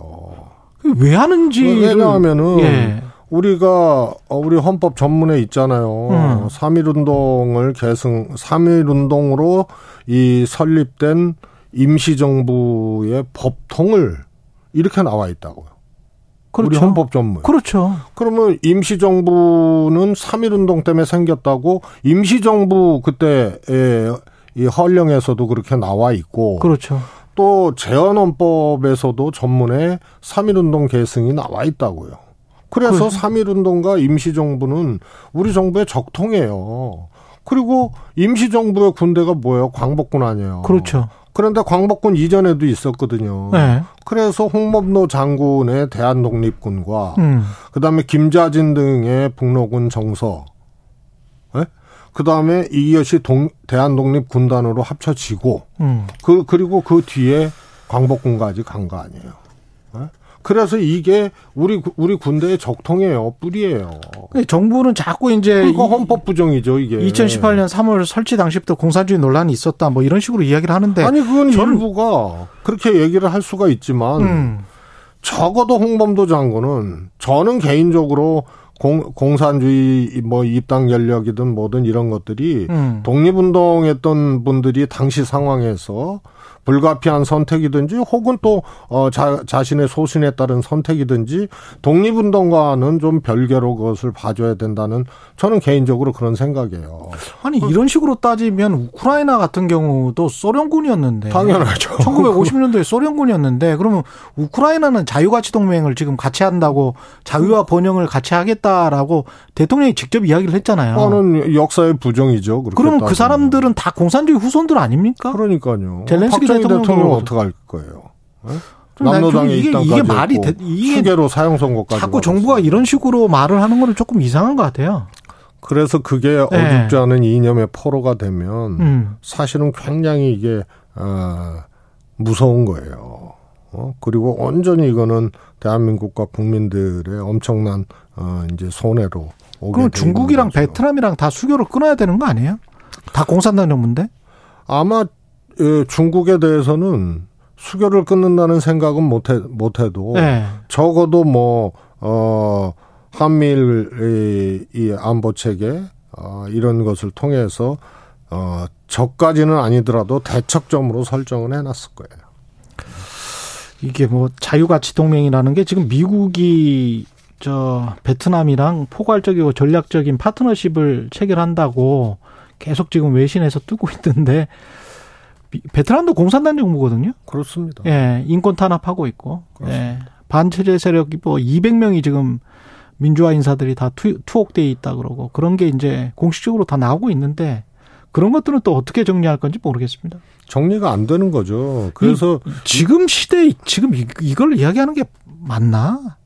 왜 하는지 왜냐하면은 예. 우리가 어, 우리 헌법 전문에 있잖아요. 음. 3.1 운동을 계승 3.1 운동으로 이 설립된 임시정부의 법통을 이렇게 나와 있다고요. 그렇죠. 우리 헌법 전문. 그렇죠. 그러면 임시정부는 3.1운동 때문에 생겼다고 임시정부 그때의 이 헌령에서도 그렇게 나와 있고. 그렇죠. 또 재헌헌법에서도 전문에 3.1운동 계승이 나와 있다고요. 그래서 그렇죠. 3.1운동과 임시정부는 우리 정부의 적통이에요. 그리고 임시정부의 군대가 뭐예요? 광복군 아니에요. 그렇죠. 그런데 광복군 이전에도 있었거든요. 네. 그래서 홍범도 장군의 대한독립군과 음. 그다음에 김자진 등의 북로군 정서, 네? 그다음에 이것이 동, 대한독립군단으로 합쳐지고 음. 그 그리고 그 뒤에 광복군까지 간 거 아니에요. 그래서 이게 우리 우리 군대의 적통이에요, 뿌리예요. 정부는 자꾸 이제 그거 헌법 부정이죠, 이게. 2018년 3월 설치 당시부터 공산주의 논란이 있었다, 뭐 이런 식으로 이야기를 하는데 아니 그건 저는, 일부가 그렇게 얘기를 할 수가 있지만 음. 적어도 홍범도 장군은 저는 개인적으로 공, 공산주의 뭐 입당 권력이든 뭐든 이런 것들이 음. 독립운동했던 분들이 당시 상황에서 불가피한 선택이든지 혹은 또 어, 자, 자신의 소신에 따른 선택이든지 독립운동과는 좀 별개로 그것을 봐줘야 된다는 저는 개인적으로 그런 생각이에요. 아니 이런 식으로 따지면 우크라이나 같은 경우도 소련군이었는데 당연하죠. 1950년도에 소련군이었는데 그러면 우크라이나는 자유가치 동맹을 지금 같이 한다고 자유와 번영을 같이 하겠다라고 대통령이 직접 이야기를 했잖아요. 그거는 역사의 부정이죠. 그러면 그 사람들은 다 공산주의 후손들 아닙니까? 그러니까요. 젤렌스키 대통령 은 어떻게 할 거예요? 네? 남로당에 이게, 이게 말이 되, 이게 수개로 사형 선고까지 자꾸 정부가 이런 식으로 말을 하는 거는 조금 이상한 것 같아요. 그래서 그게 네. 어줍지 않은 이념의 포로가 되면 음. 사실은 굉장히 이게 어, 무서운 거예요. 어? 그리고 온전히 이거는 대한민국과 국민들의 엄청난 어, 이제 손해로 그럼 중국이랑 베트남이랑 다 수교를 끊어야 되는 거 아니에요? 다 공산당 정부인데? 아마 예, 중국에 대해서는 수교를 끊는다는 생각은 못해 못해도 네. 적어도 뭐 어 한미일 이 안보 체계 어 이런 것을 통해서 어 적까지는 아니더라도 대척점으로 설정을 해놨을 거예요. 이게 뭐 자유가치 동맹이라는 게 지금 미국이 저 베트남이랑 포괄적이고 전략적인 파트너십을 체결한다고 계속 지금 외신에서 뜨고 있는데 베트남도 공산당 정부거든요. 그렇습니다. 예, 인권 탄압하고 있고. 예. 반체제 세력이 뭐 200명이 지금 민주화 인사들이 다 투, 투옥돼 있다 그러고 그런 게 이제 공식적으로 다 나오고 있는데 그런 것들은 또 어떻게 정리할 건지 모르겠습니다. 정리가 안 되는 거죠. 그래서 지금 시대에 지금 이걸 이야기하는 게 맞나?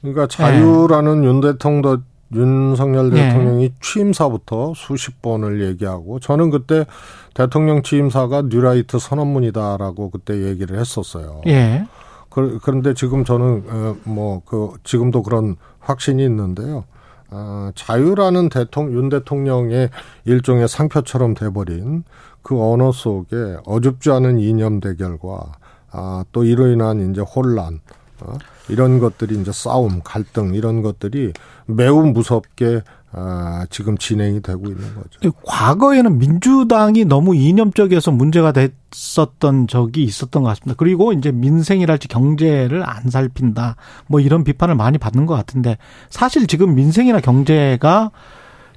그러니까 자유라는 네. 윤 대통령 윤석열 네. 대통령이 네. 취임사부터 수십 번을 얘기하고 저는 그때 대통령 취임사가 뉴라이트 선언문이다라고 그때 얘기를 했었어요. 예. 그 런데 지금 저는 어, 뭐그 지금도 그런 확신이 있는데요. 어, 자유라는 대통령 윤 대통령의 일종의 상표처럼 돼버린 그 언어 속에 어줍지 않은 이념 대결과 아, 또 이로 인한 이제 혼란 어, 이런 것들이 이제 싸움, 갈등 이런 것들이 매우 무섭게 아, 지금 진행이 되고 있는 거죠. 과거에는 민주당이 너무 이념적이어서 문제가 됐었던 적이 있었던 것 같습니다. 그리고 이제 민생이랄지 경제를 안 살핀다. 뭐 이런 비판을 많이 받는 것 같은데 사실 지금 민생이나 경제가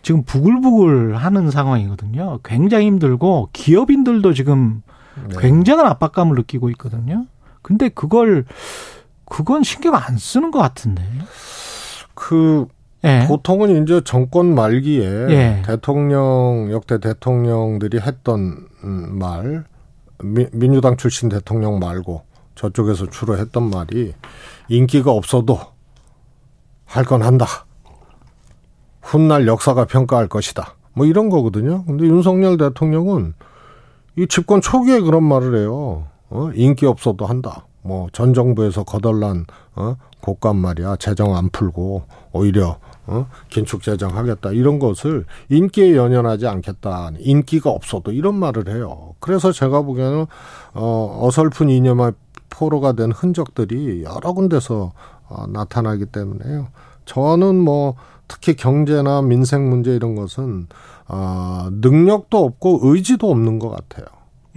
지금 부글부글 하는 상황이거든요. 굉장히 힘들고 기업인들도 지금 네. 굉장한 압박감을 느끼고 있거든요. 근데 그걸 그건 신경 안 쓰는 것 같은데. 그 예. 보통은 이제 정권 말기에 예. 대통령 역대 대통령들이 했던 음, 말 민주당 출신 대통령 말고 저쪽에서 주로 했던 말이 인기가 없어도 할 건 한다. 훗날 역사가 평가할 것이다. 뭐 이런 거거든요. 근데 윤석열 대통령은 이 집권 초기에 그런 말을 해요. 어? 인기 없어도 한다. 뭐 전 정부에서 거덜난 어? 곡감 말이야 재정 안 풀고 오히려 어? 긴축 재정 하겠다 이런 것을 인기에 연연하지 않겠다 인기가 없어도 이런 말을 해요. 그래서 제가 보기에는 어, 어설픈 이념의 포로가 된 흔적들이 여러 군데서 어, 나타나기 때문에요. 저는 뭐 특히 경제나 민생 문제 이런 것은 어, 능력도 없고 의지도 없는 것 같아요.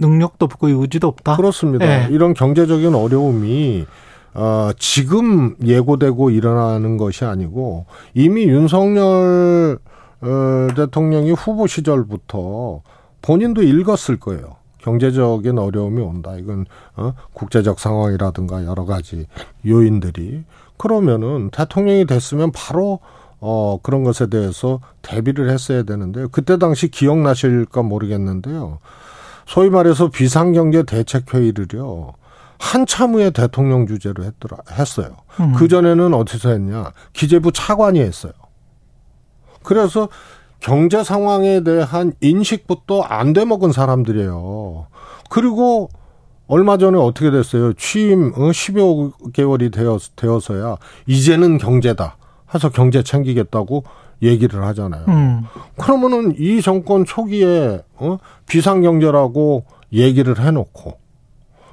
능력도 없고 의지도 없다. 그렇습니다. 네. 이런 경제적인 어려움이 어, 지금 예고되고 일어나는 것이 아니고 이미 윤석열 어, 대통령이 후보 시절부터 본인도 읽었을 거예요. 경제적인 어려움이 온다. 이건 어, 국제적 상황이라든가 여러 가지 요인들이 그러면은 대통령이 됐으면 바로 어, 그런 것에 대해서 대비를 했어야 되는데 그때 당시 기억나실까 모르겠는데요. 소위 말해서 비상경제 대책회의를요. 한참 후에 대통령 주제로 했더라, 했어요. 음. 그 전에는 어디서 했냐. 기재부 차관이 했어요. 그래서 경제 상황에 대한 인식부터 안 돼 먹은 사람들이에요. 그리고 얼마 전에 어떻게 됐어요? 취임 10여 어, 개월이 되었, 되어서야 이제는 경제다. 해서 경제 챙기겠다고 얘기를 하잖아요. 음. 그러면은 이 정권 초기에 어? 비상경제라고 얘기를 해놓고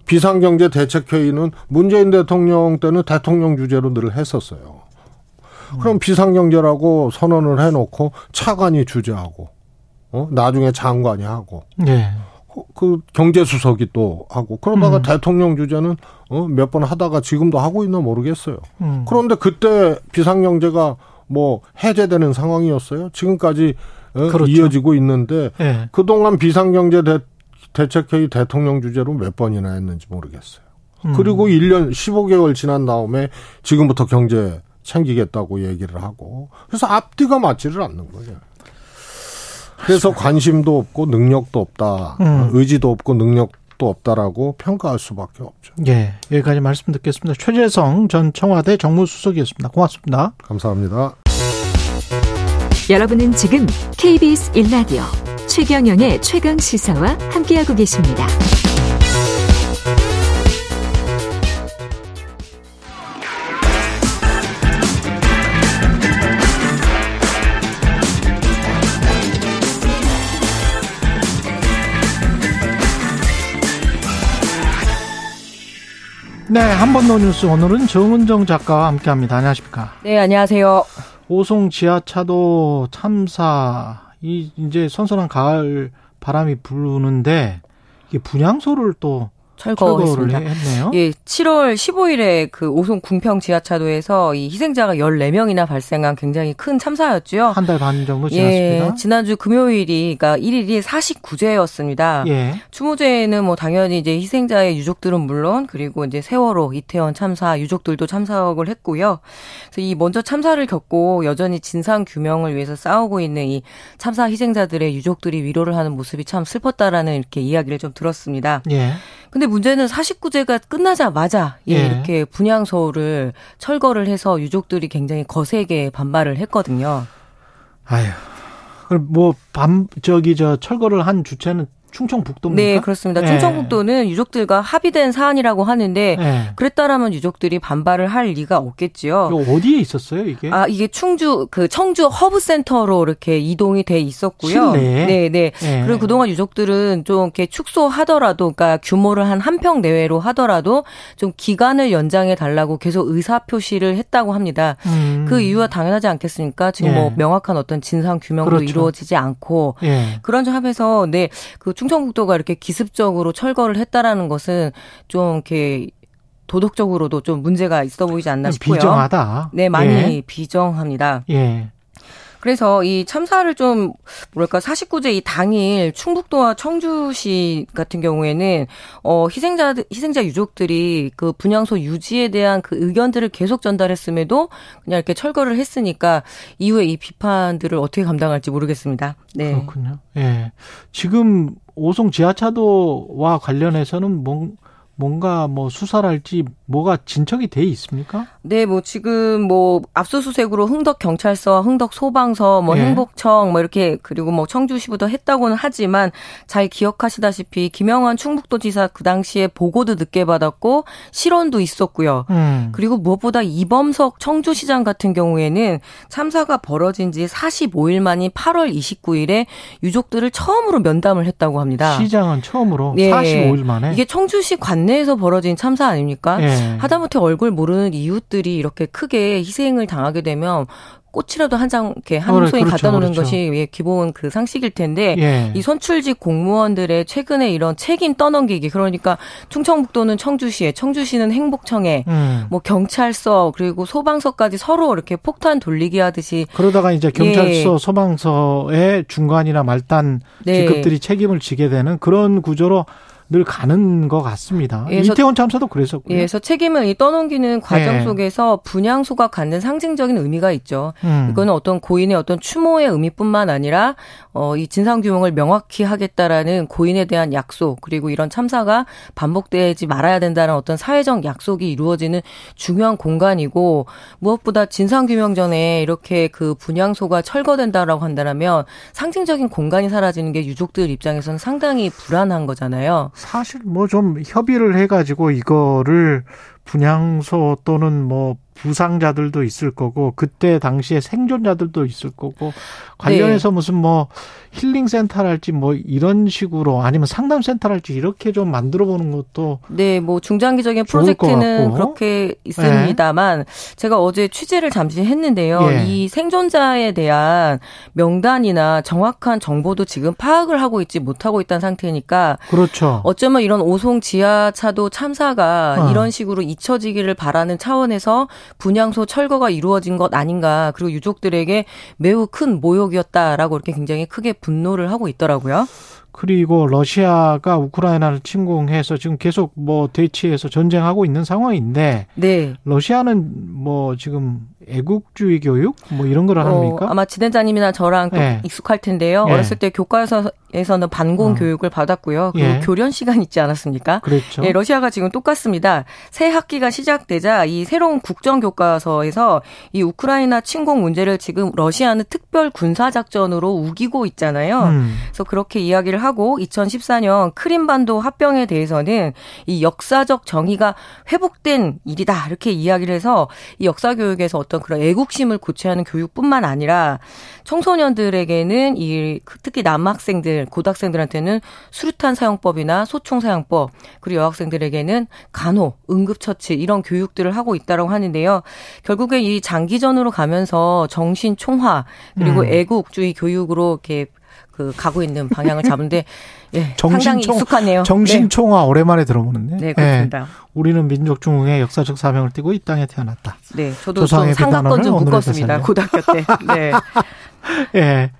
비상경제 대책회의는 문재인 대통령 때는 대통령 주제로 늘 했었어요. 그럼 비상경제라고 선언을 해놓고 차관이 주재하고, 어? 나중에 장관이 하고, 네. 그 경제수석이 또 하고, 그러다가 음. 대통령 주제는 어? 몇 번 하다가 지금도 하고 있나 모르겠어요. 음. 그런데 그때 비상경제가 뭐 해제되는 상황이었어요. 지금까지 어? 그렇죠. 이어지고 있는데 네. 그동안 비상경제 대, 대책회의 대통령 주제로 몇 번이나 했는지 모르겠어요. 음. 그리고 1년 15개월 지난 다음에 지금부터 경제 챙기겠다고 얘기를 하고 그래서 앞뒤가 맞지를 않는 거예요. 그래서 관심도 없고 능력도 없다. 음. 의지도 없고 능력 적도 없다라고 평가할 수밖에 없죠. 예, 여기까지 말씀 듣겠습니다. 최재성 전 청와대 정무수석이었습니다. 고맙습니다. 감사합니다. 여러분은 지금 KBS 1라디오 최경영의 최강 시사와 함께하고 계십니다. 네, 한 번 더 뉴스 오늘은 정은정 작가와 함께합니다. 안녕하십니까? 네, 안녕하세요. 오송 지하차도 참사 이 이제 선선한 가을 바람이 부는데 이게 분향소를 또 철거했습니다. 했네요. 예, 7월 15일에 그 오송 궁평 지하차도에서 이 희생자가 14명이나 발생한 굉장히 큰 참사였죠. 한 달 반 정도 지났습니다. 예, 지난주 금요일이 그러니까 1일이 49제였습니다. 예. 추모제에는 뭐 당연히 이제 희생자의 유족들은 물론 그리고 이제 세월호 이태원 참사 유족들도 참석을 했고요. 그래서 이 먼저 참사를 겪고 여전히 진상 규명을 위해서 싸우고 있는 이 참사 희생자들의 유족들이 위로를 하는 모습이 참 슬펐다라는 이렇게 이야기를 좀 들었습니다. 예. 근데 문제는 49제가 끝나자마자 예, 예. 이렇게 분향소를 철거를 해서 유족들이 굉장히 거세게 반발을 했거든요. 아유. 그럼 뭐 밤 저기 저 철거를 한 주체는 충청북도입니까? 네, 그렇습니다. 네. 충청북도는 유족들과 합의된 사안이라고 하는데 네. 그랬다라면 유족들이 반발을 할 리가 없겠지요. 어디에 있었어요, 이게? 아, 이게 충주 그 청주 허브 센터로 이렇게 이동이 돼 있었고요. 실내. 네, 네. 네. 그리고 그동안 유족들은 좀 이렇게 축소하더라도 그러니까 규모를 한 한 평 내외로 하더라도 좀 기간을 연장해 달라고 계속 의사 표시를 했다고 합니다. 음. 그 이유가 당연하지 않겠습니까? 지금 뭐 네. 명확한 어떤 진상 규명도 그렇죠. 이루어지지 않고 네. 그런 점에서 네, 그 충청북도가 이렇게 기습적으로 철거를 했다라는 것은 좀 이렇게 도덕적으로도 좀 문제가 있어 보이지 않나 싶고요. 비정하다. 네, 많이 예. 비정합니다. 예. 그래서 이 참사를 좀 뭐랄까 49제 이 당일 충북도와 청주시 같은 경우에는 어 희생자 희생자 유족들이 그 분향소 유지에 대한 그 의견들을 계속 전달했음에도 그냥 이렇게 철거를 했으니까 이후에 이 비판들을 어떻게 감당할지 모르겠습니다. 네. 그렇군요. 예. 지금 오송 지하차도와 관련해서는 뭔 뭔가 뭐 수사랄지 뭐가 진척이 돼 있습니까? 네, 뭐 지금 뭐 압수수색으로 흥덕 경찰서, 흥덕 소방서, 뭐 예. 행복청 뭐 이렇게 그리고 뭐 청주시부터 했다고는 하지만 잘 기억하시다시피 김영환 충북도지사 그 당시에 보고도 늦게 받았고 실언도 있었고요. 음. 그리고 무엇보다 이범석 청주시장 같은 경우에는 참사가 벌어진 지 45일 만인 8월 29일에 유족들을 처음으로 면담을 했다고 합니다. 시장은 처음으로 네. 45일 만에 이게 청주시 관 관내에서 벌어진 참사 아닙니까? 예. 하다못해 얼굴 모르는 이웃들이 이렇게 크게 희생을 당하게 되면 꽃이라도 한 장 이렇게 한 어, 송이 그렇죠, 갖다 놓는 그렇죠. 것이 예, 기본 그 상식일 텐데 예. 이 선출직 공무원들의 최근에 이런 책임 떠넘기기 그러니까 충청북도는 청주시에 청주시는 행복청에 음. 뭐 경찰서 그리고 소방서까지 서로 이렇게 폭탄 돌리기 하듯이 그러다가 이제 경찰서 예. 소방서의 중간이나 말단 네. 직급들이 책임을 지게 되는 그런 구조로 늘 가는 것 같습니다. 예, 이태원 참사도 그랬었고요. 예, 그래서 책임을 떠넘기는 과정 예. 속에서 분향소가 갖는 상징적인 의미가 있죠. 음. 이거는 어떤 고인의 어떤 추모의 의미뿐만 아니라 어, 이 진상 규명을 명확히 하겠다라는 고인에 대한 약속 그리고 이런 참사가 반복되지 말아야 된다는 어떤 사회적 약속이 이루어지는 중요한 공간이고 무엇보다 진상 규명 전에 이렇게 그 분향소가 철거된다라고 한다면 상징적인 공간이 사라지는 게 유족들 입장에서는 상당히 불안한 거잖아요. 사실 뭐 좀 협의를 해가지고 이거를 분향소 또는 뭐 부상자들도 있을 거고 그때 당시에 생존자들도 있을 거고 관련해서 네. 무슨 뭐 힐링 센터랄지 뭐 이런 식으로 아니면 상담 센터랄지 이렇게 좀 만들어 보는 것도 네, 뭐 중장기적인 프로젝트는 그렇게 있습니다만 네. 제가 어제 취재를 잠시 했는데요. 예. 이 생존자에 대한 명단이나 정확한 정보도 지금 파악을 하고 있지 못하고 있다는 상태니까 그렇죠. 어쩌면 이런 오송 지하차도 참사가 어. 이런 식으로 잊혀지기를 바라는 차원에서 분향소 철거가 이루어진 것 아닌가 그리고 유족들에게 매우 큰 모욕이었다라고 이렇게 굉장히 크게 분노를 하고 있더라고요. 그리고 러시아가 우크라이나를 침공해서 지금 계속 뭐 대치해서 전쟁하고 있는 상황인데 네. 러시아는 뭐 지금 애국주의 교육 뭐 이런 걸 어, 합니까? 아마 진행자님이나 저랑 또 네. 익숙할 텐데요. 네. 어렸을 때 교과서 에서는 반공 어. 교육을 받았고요. 그리고 예. 교련 시간 있지 않았습니까? 그렇죠. 예, 러시아가 지금 똑같습니다. 새 학기가 시작되자 이 새로운 국정 교과서에서 이 우크라이나 침공 문제를 지금 러시아는 특별 군사 작전으로 우기고 있잖아요. 음. 그래서 그렇게 이야기를 하고 2014년 크림반도 합병에 대해서는 이 역사적 정의가 회복된 일이다 이렇게 이야기를 해서 이 역사 교육에서 어떤 그런 애국심을 고취하는 교육뿐만 아니라 청소년들에게는 이 특히 남학생들 고등학생들한테는 수류탄 사용법이나 소총 사용법 그리고 여학생들에게는 간호, 응급처치 이런 교육들을 하고 있다고 하는데요. 결국에 이 장기전으로 가면서 정신 총화 그리고 음. 애국주의 교육으로 이렇게 그 가고 있는 방향을 잡은데 예, 상당히 익숙하네요. 정신총화 네. 오랜만에 들어보는데. 네, 그렇습니다. 네, 우리는 민족중흥의 역사적 사명을 띠고 이 땅에 태어났다. 네, 저도 좀 상가권 좀 묶었습니다. 고등학교 때. 네. 예.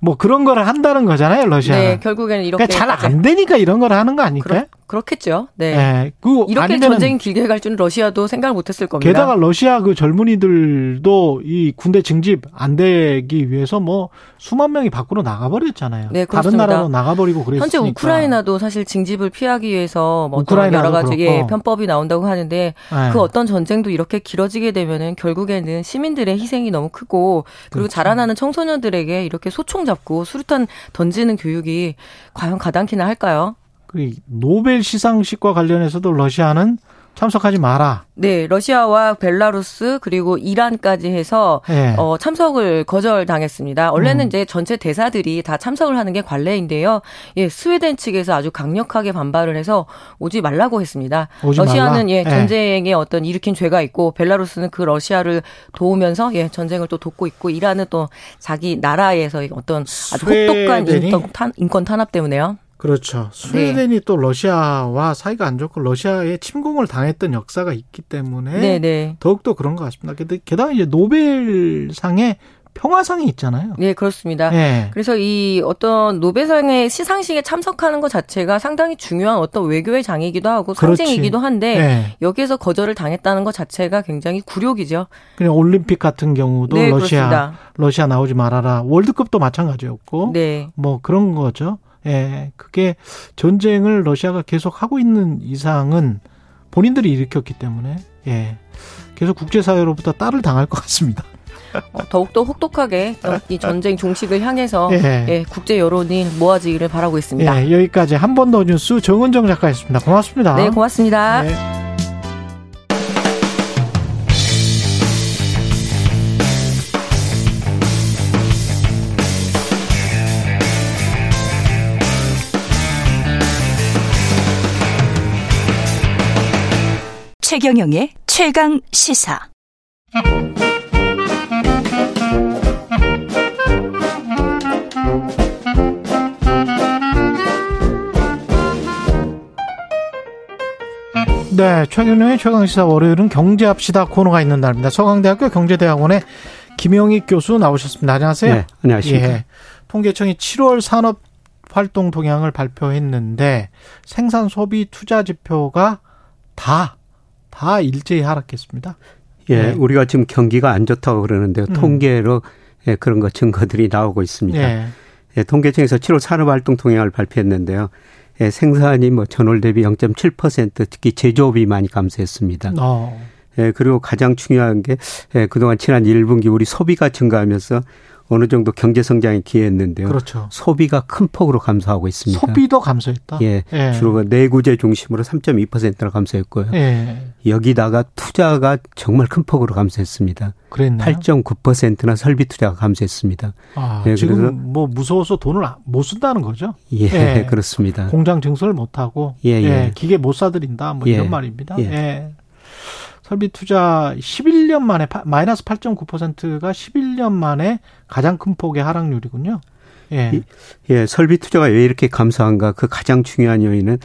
뭐 그런 거를 한다는 거잖아요, 러시아. 네, 결국에는 이렇게 그러니까 잘 안 되니까 이런 걸 하는 거 아닐까요? 그렇겠죠. 네. 네. 그 이렇게 전쟁이 길게 갈 줄은 러시아도 생각을 못했을 겁니다. 게다가 러시아 그 젊은이들도 이 군대 징집 안 되기 위해서 뭐 수만 명이 밖으로 나가버렸잖아요. 네, 다른 나라로 나가버리고 그랬으니까. 현재 우크라이나도 사실 징집을 피하기 위해서 뭐 여러 가지 예, 편법이 나온다고 하는데 네. 그 어떤 전쟁도 이렇게 길어지게 되면은 결국에는 시민들의 희생이 너무 크고 그리고 그렇죠. 자라나는 청소년들에게 이렇게 소총 잡고 수류탄 던지는 교육이 과연 가당키나 할까요? 그 노벨 시상식과 관련해서도 러시아는 참석하지 마라. 네, 러시아와 벨라루스 그리고 이란까지 해서 네. 어, 참석을 거절당했습니다. 원래는 음. 이제 전체 대사들이 다 참석을 하는 게 관례인데요. 예, 스웨덴 측에서 아주 강력하게 반발을 해서 오지 말라고 했습니다. 오지 러시아는 말라? 예, 네. 전쟁에 어떤 일으킨 죄가 있고 벨라루스는 그 러시아를 도우면서 예, 전쟁을 또 돕고 있고 이란은 또 자기 나라에서 어떤 아주 혹독한 인권 탄압 때문에요. 그렇죠. 스웨덴이 네. 또 러시아와 사이가 안 좋고 러시아에 침공을 당했던 역사가 있기 때문에 네네. 네. 더욱더 그런 것 같습니다. 게다가 이제 노벨상에 평화상이 있잖아요. 네, 그렇습니다. 네. 그래서 이 어떤 노벨상의 시상식에 참석하는 것 자체가 상당히 중요한 어떤 외교의 장이기도 하고 상징이기도 한데 네. 여기에서 거절을 당했다는 것 자체가 굉장히 굴욕이죠. 그냥 올림픽 같은 경우도 네, 러시아 그렇습니다. 러시아 나오지 말아라. 월드컵도 마찬가지였고 네. 뭐 그런 거죠. 예, 그게 전쟁을 러시아가 계속 하고 있는 이상은 본인들이 일으켰기 때문에 예, 계속 국제사회로부터 딸을 당할 것 같습니다. 어, 더욱더 혹독하게 이 전쟁 종식을 향해서 예. 예, 국제 여론이 모아지기를 바라고 있습니다. 예, 여기까지 한 번 더 뉴스 정은정 작가였습니다. 고맙습니다. 네, 고맙습니다. 네. 최경영의 최강 시사. 네, 최경영의 최강 시사 월요일은 경제합시다 코너가 있는 날입니다. 서강대학교 경제대학원의 김영익 교수 나오셨습니다. 안녕하세요. 네, 안녕하십니까. 예, 통계청이 7월 산업 활동 동향을 발표했는데 생산 소비 투자 지표가 다 다 일제히 하락했습니다. 예, 네. 우리가 지금 경기가 안 좋다고 그러는데요. 음. 통계로 예, 그런 거 증거들이 나오고 있습니다. 네. 예, 통계청에서 7월 산업활동 통행을 발표했는데요. 예, 생산이 뭐 전월 대비 0.7% 특히 제조업이 많이 감소했습니다. 어. 예, 그리고 가장 중요한 게 예, 그동안 지난 1분기 우리 소비가 증가하면서 어느 정도 경제 성장에 기여했는데요. 그렇죠. 소비가 큰 폭으로 감소하고 있습니다. 소비도 감소했다. 예, 예. 주로 내구재 중심으로 3.2%나 감소했고요. 예. 여기다가 투자가 정말 큰 폭으로 감소했습니다. 그랬나요? 8.9%나 설비 투자가 감소했습니다. 아, 예, 지금 뭐 무서워서 돈을 못 쓴다는 거죠? 예, 예. 그렇습니다. 공장 증설을 못 하고 예, 예, 예. 기계 못 사들인다 뭐 이런 예. 말입니다. 예. 설비 투자 11년 만에 마이너스 8.9%가 11년 만에 가장 큰 폭의 하락률이군요. 예. 예, 설비 투자가 왜 이렇게 감소한가? 그 가장 중요한 요인은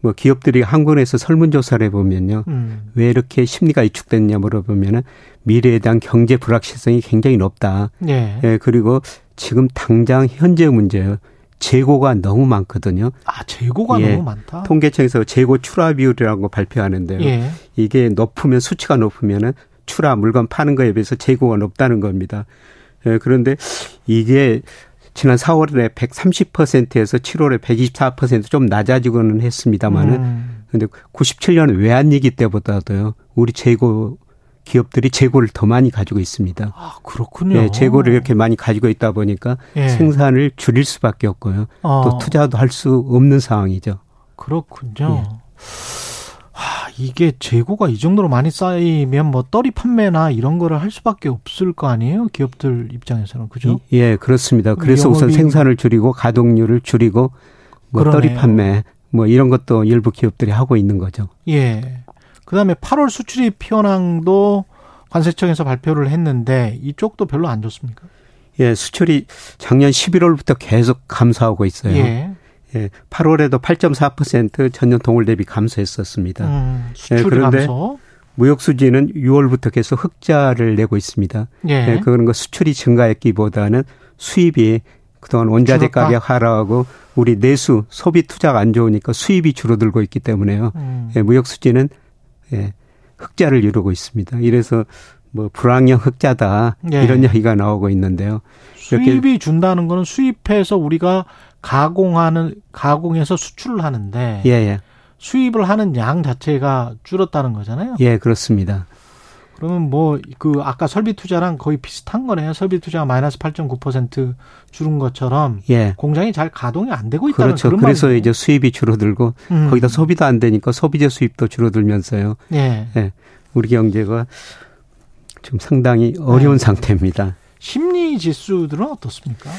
뭐 기업들이 한국에서 설문조사를 해보면요. 음. 왜 이렇게 심리가 위축됐냐 물어보면은 미래에 대한 경제 불확실성이 굉장히 높다. 예. 예 그리고 지금 당장 현재 문제예요. 재고가 너무 많거든요. 아, 재고가 예, 너무 많다. 통계청에서 재고 출하 비율이라고 발표하는데요. 예. 이게 높으면 수치가 높으면은 출하 물건 파는 거에 비해서 재고가 높다는 겁니다. 예, 그런데 이게 지난 4월에 130%에서 7월에 124%좀 낮아지고는 했습니다만은 음. 근데 97년 외환위기 때보다도요. 우리 재고 기업들이 재고를 더 많이 가지고 있습니다. 아, 그렇군요. 네, 재고를 이렇게 많이 가지고 있다 보니까 예. 생산을 줄일 수밖에 없고요. 어. 또 투자도 할 수 없는 상황이죠. 그렇군요. 예. 하, 이게 재고가 이 정도로 많이 쌓이면 뭐 떨이 판매나 이런 거를 할 수밖에 없을 거 아니에요? 기업들 입장에서는 그죠? 예, 그렇습니다. 그래서 우선 생산을 줄이고 가동률을 줄이고 뭐 떨이 판매 뭐 이런 것도 일부 기업들이 하고 있는 거죠. 예. 그다음에 8월 수출입 현황도 관세청에서 발표를 했는데 이쪽도 별로 안 좋습니까? 예, 수출이 작년 11월부터 계속 감소하고 있어요. 예. 예, 8월에도 8.4% 전년 동월 대비 감소했었습니다. 음, 수출 예, 그런데 감소. 무역 수지는 6월부터 계속 흑자를 내고 있습니다. 예. 예 그런 거 수출이 증가했기보다는 수입이 그동안 원자재? 가격 하락하고 우리 내수 소비 투자가 안 좋으니까 수입이 줄어들고 있기 때문에요. 음. 예, 무역 수지는 예, 흑자를 이루고 있습니다. 이래서 뭐 불황형 흑자다 예. 이런 이야기가 나오고 있는데요. 수입이 준다는 거는 수입해서 우리가 가공하는 가공해서 수출을 하는데 예, 예. 수입을 하는 양 자체가 줄었다는 거잖아요. 예, 그렇습니다. 그러면 뭐 그 아까 설비 투자랑 거의 비슷한 거네요. 설비 투자가 마이너스 8.9% 줄은 것처럼 예. 공장이 잘 가동이 안 되고 있다는 그렇죠. 그런 그래서 말이에요. 이제 수입이 줄어들고 음. 거기다 소비도 안 되니까 소비재 수입도 줄어들면서요. 예. 예. 우리 경제가 좀 상당히 어려운 네. 상태입니다. 심리 지수들은 어떻습니까?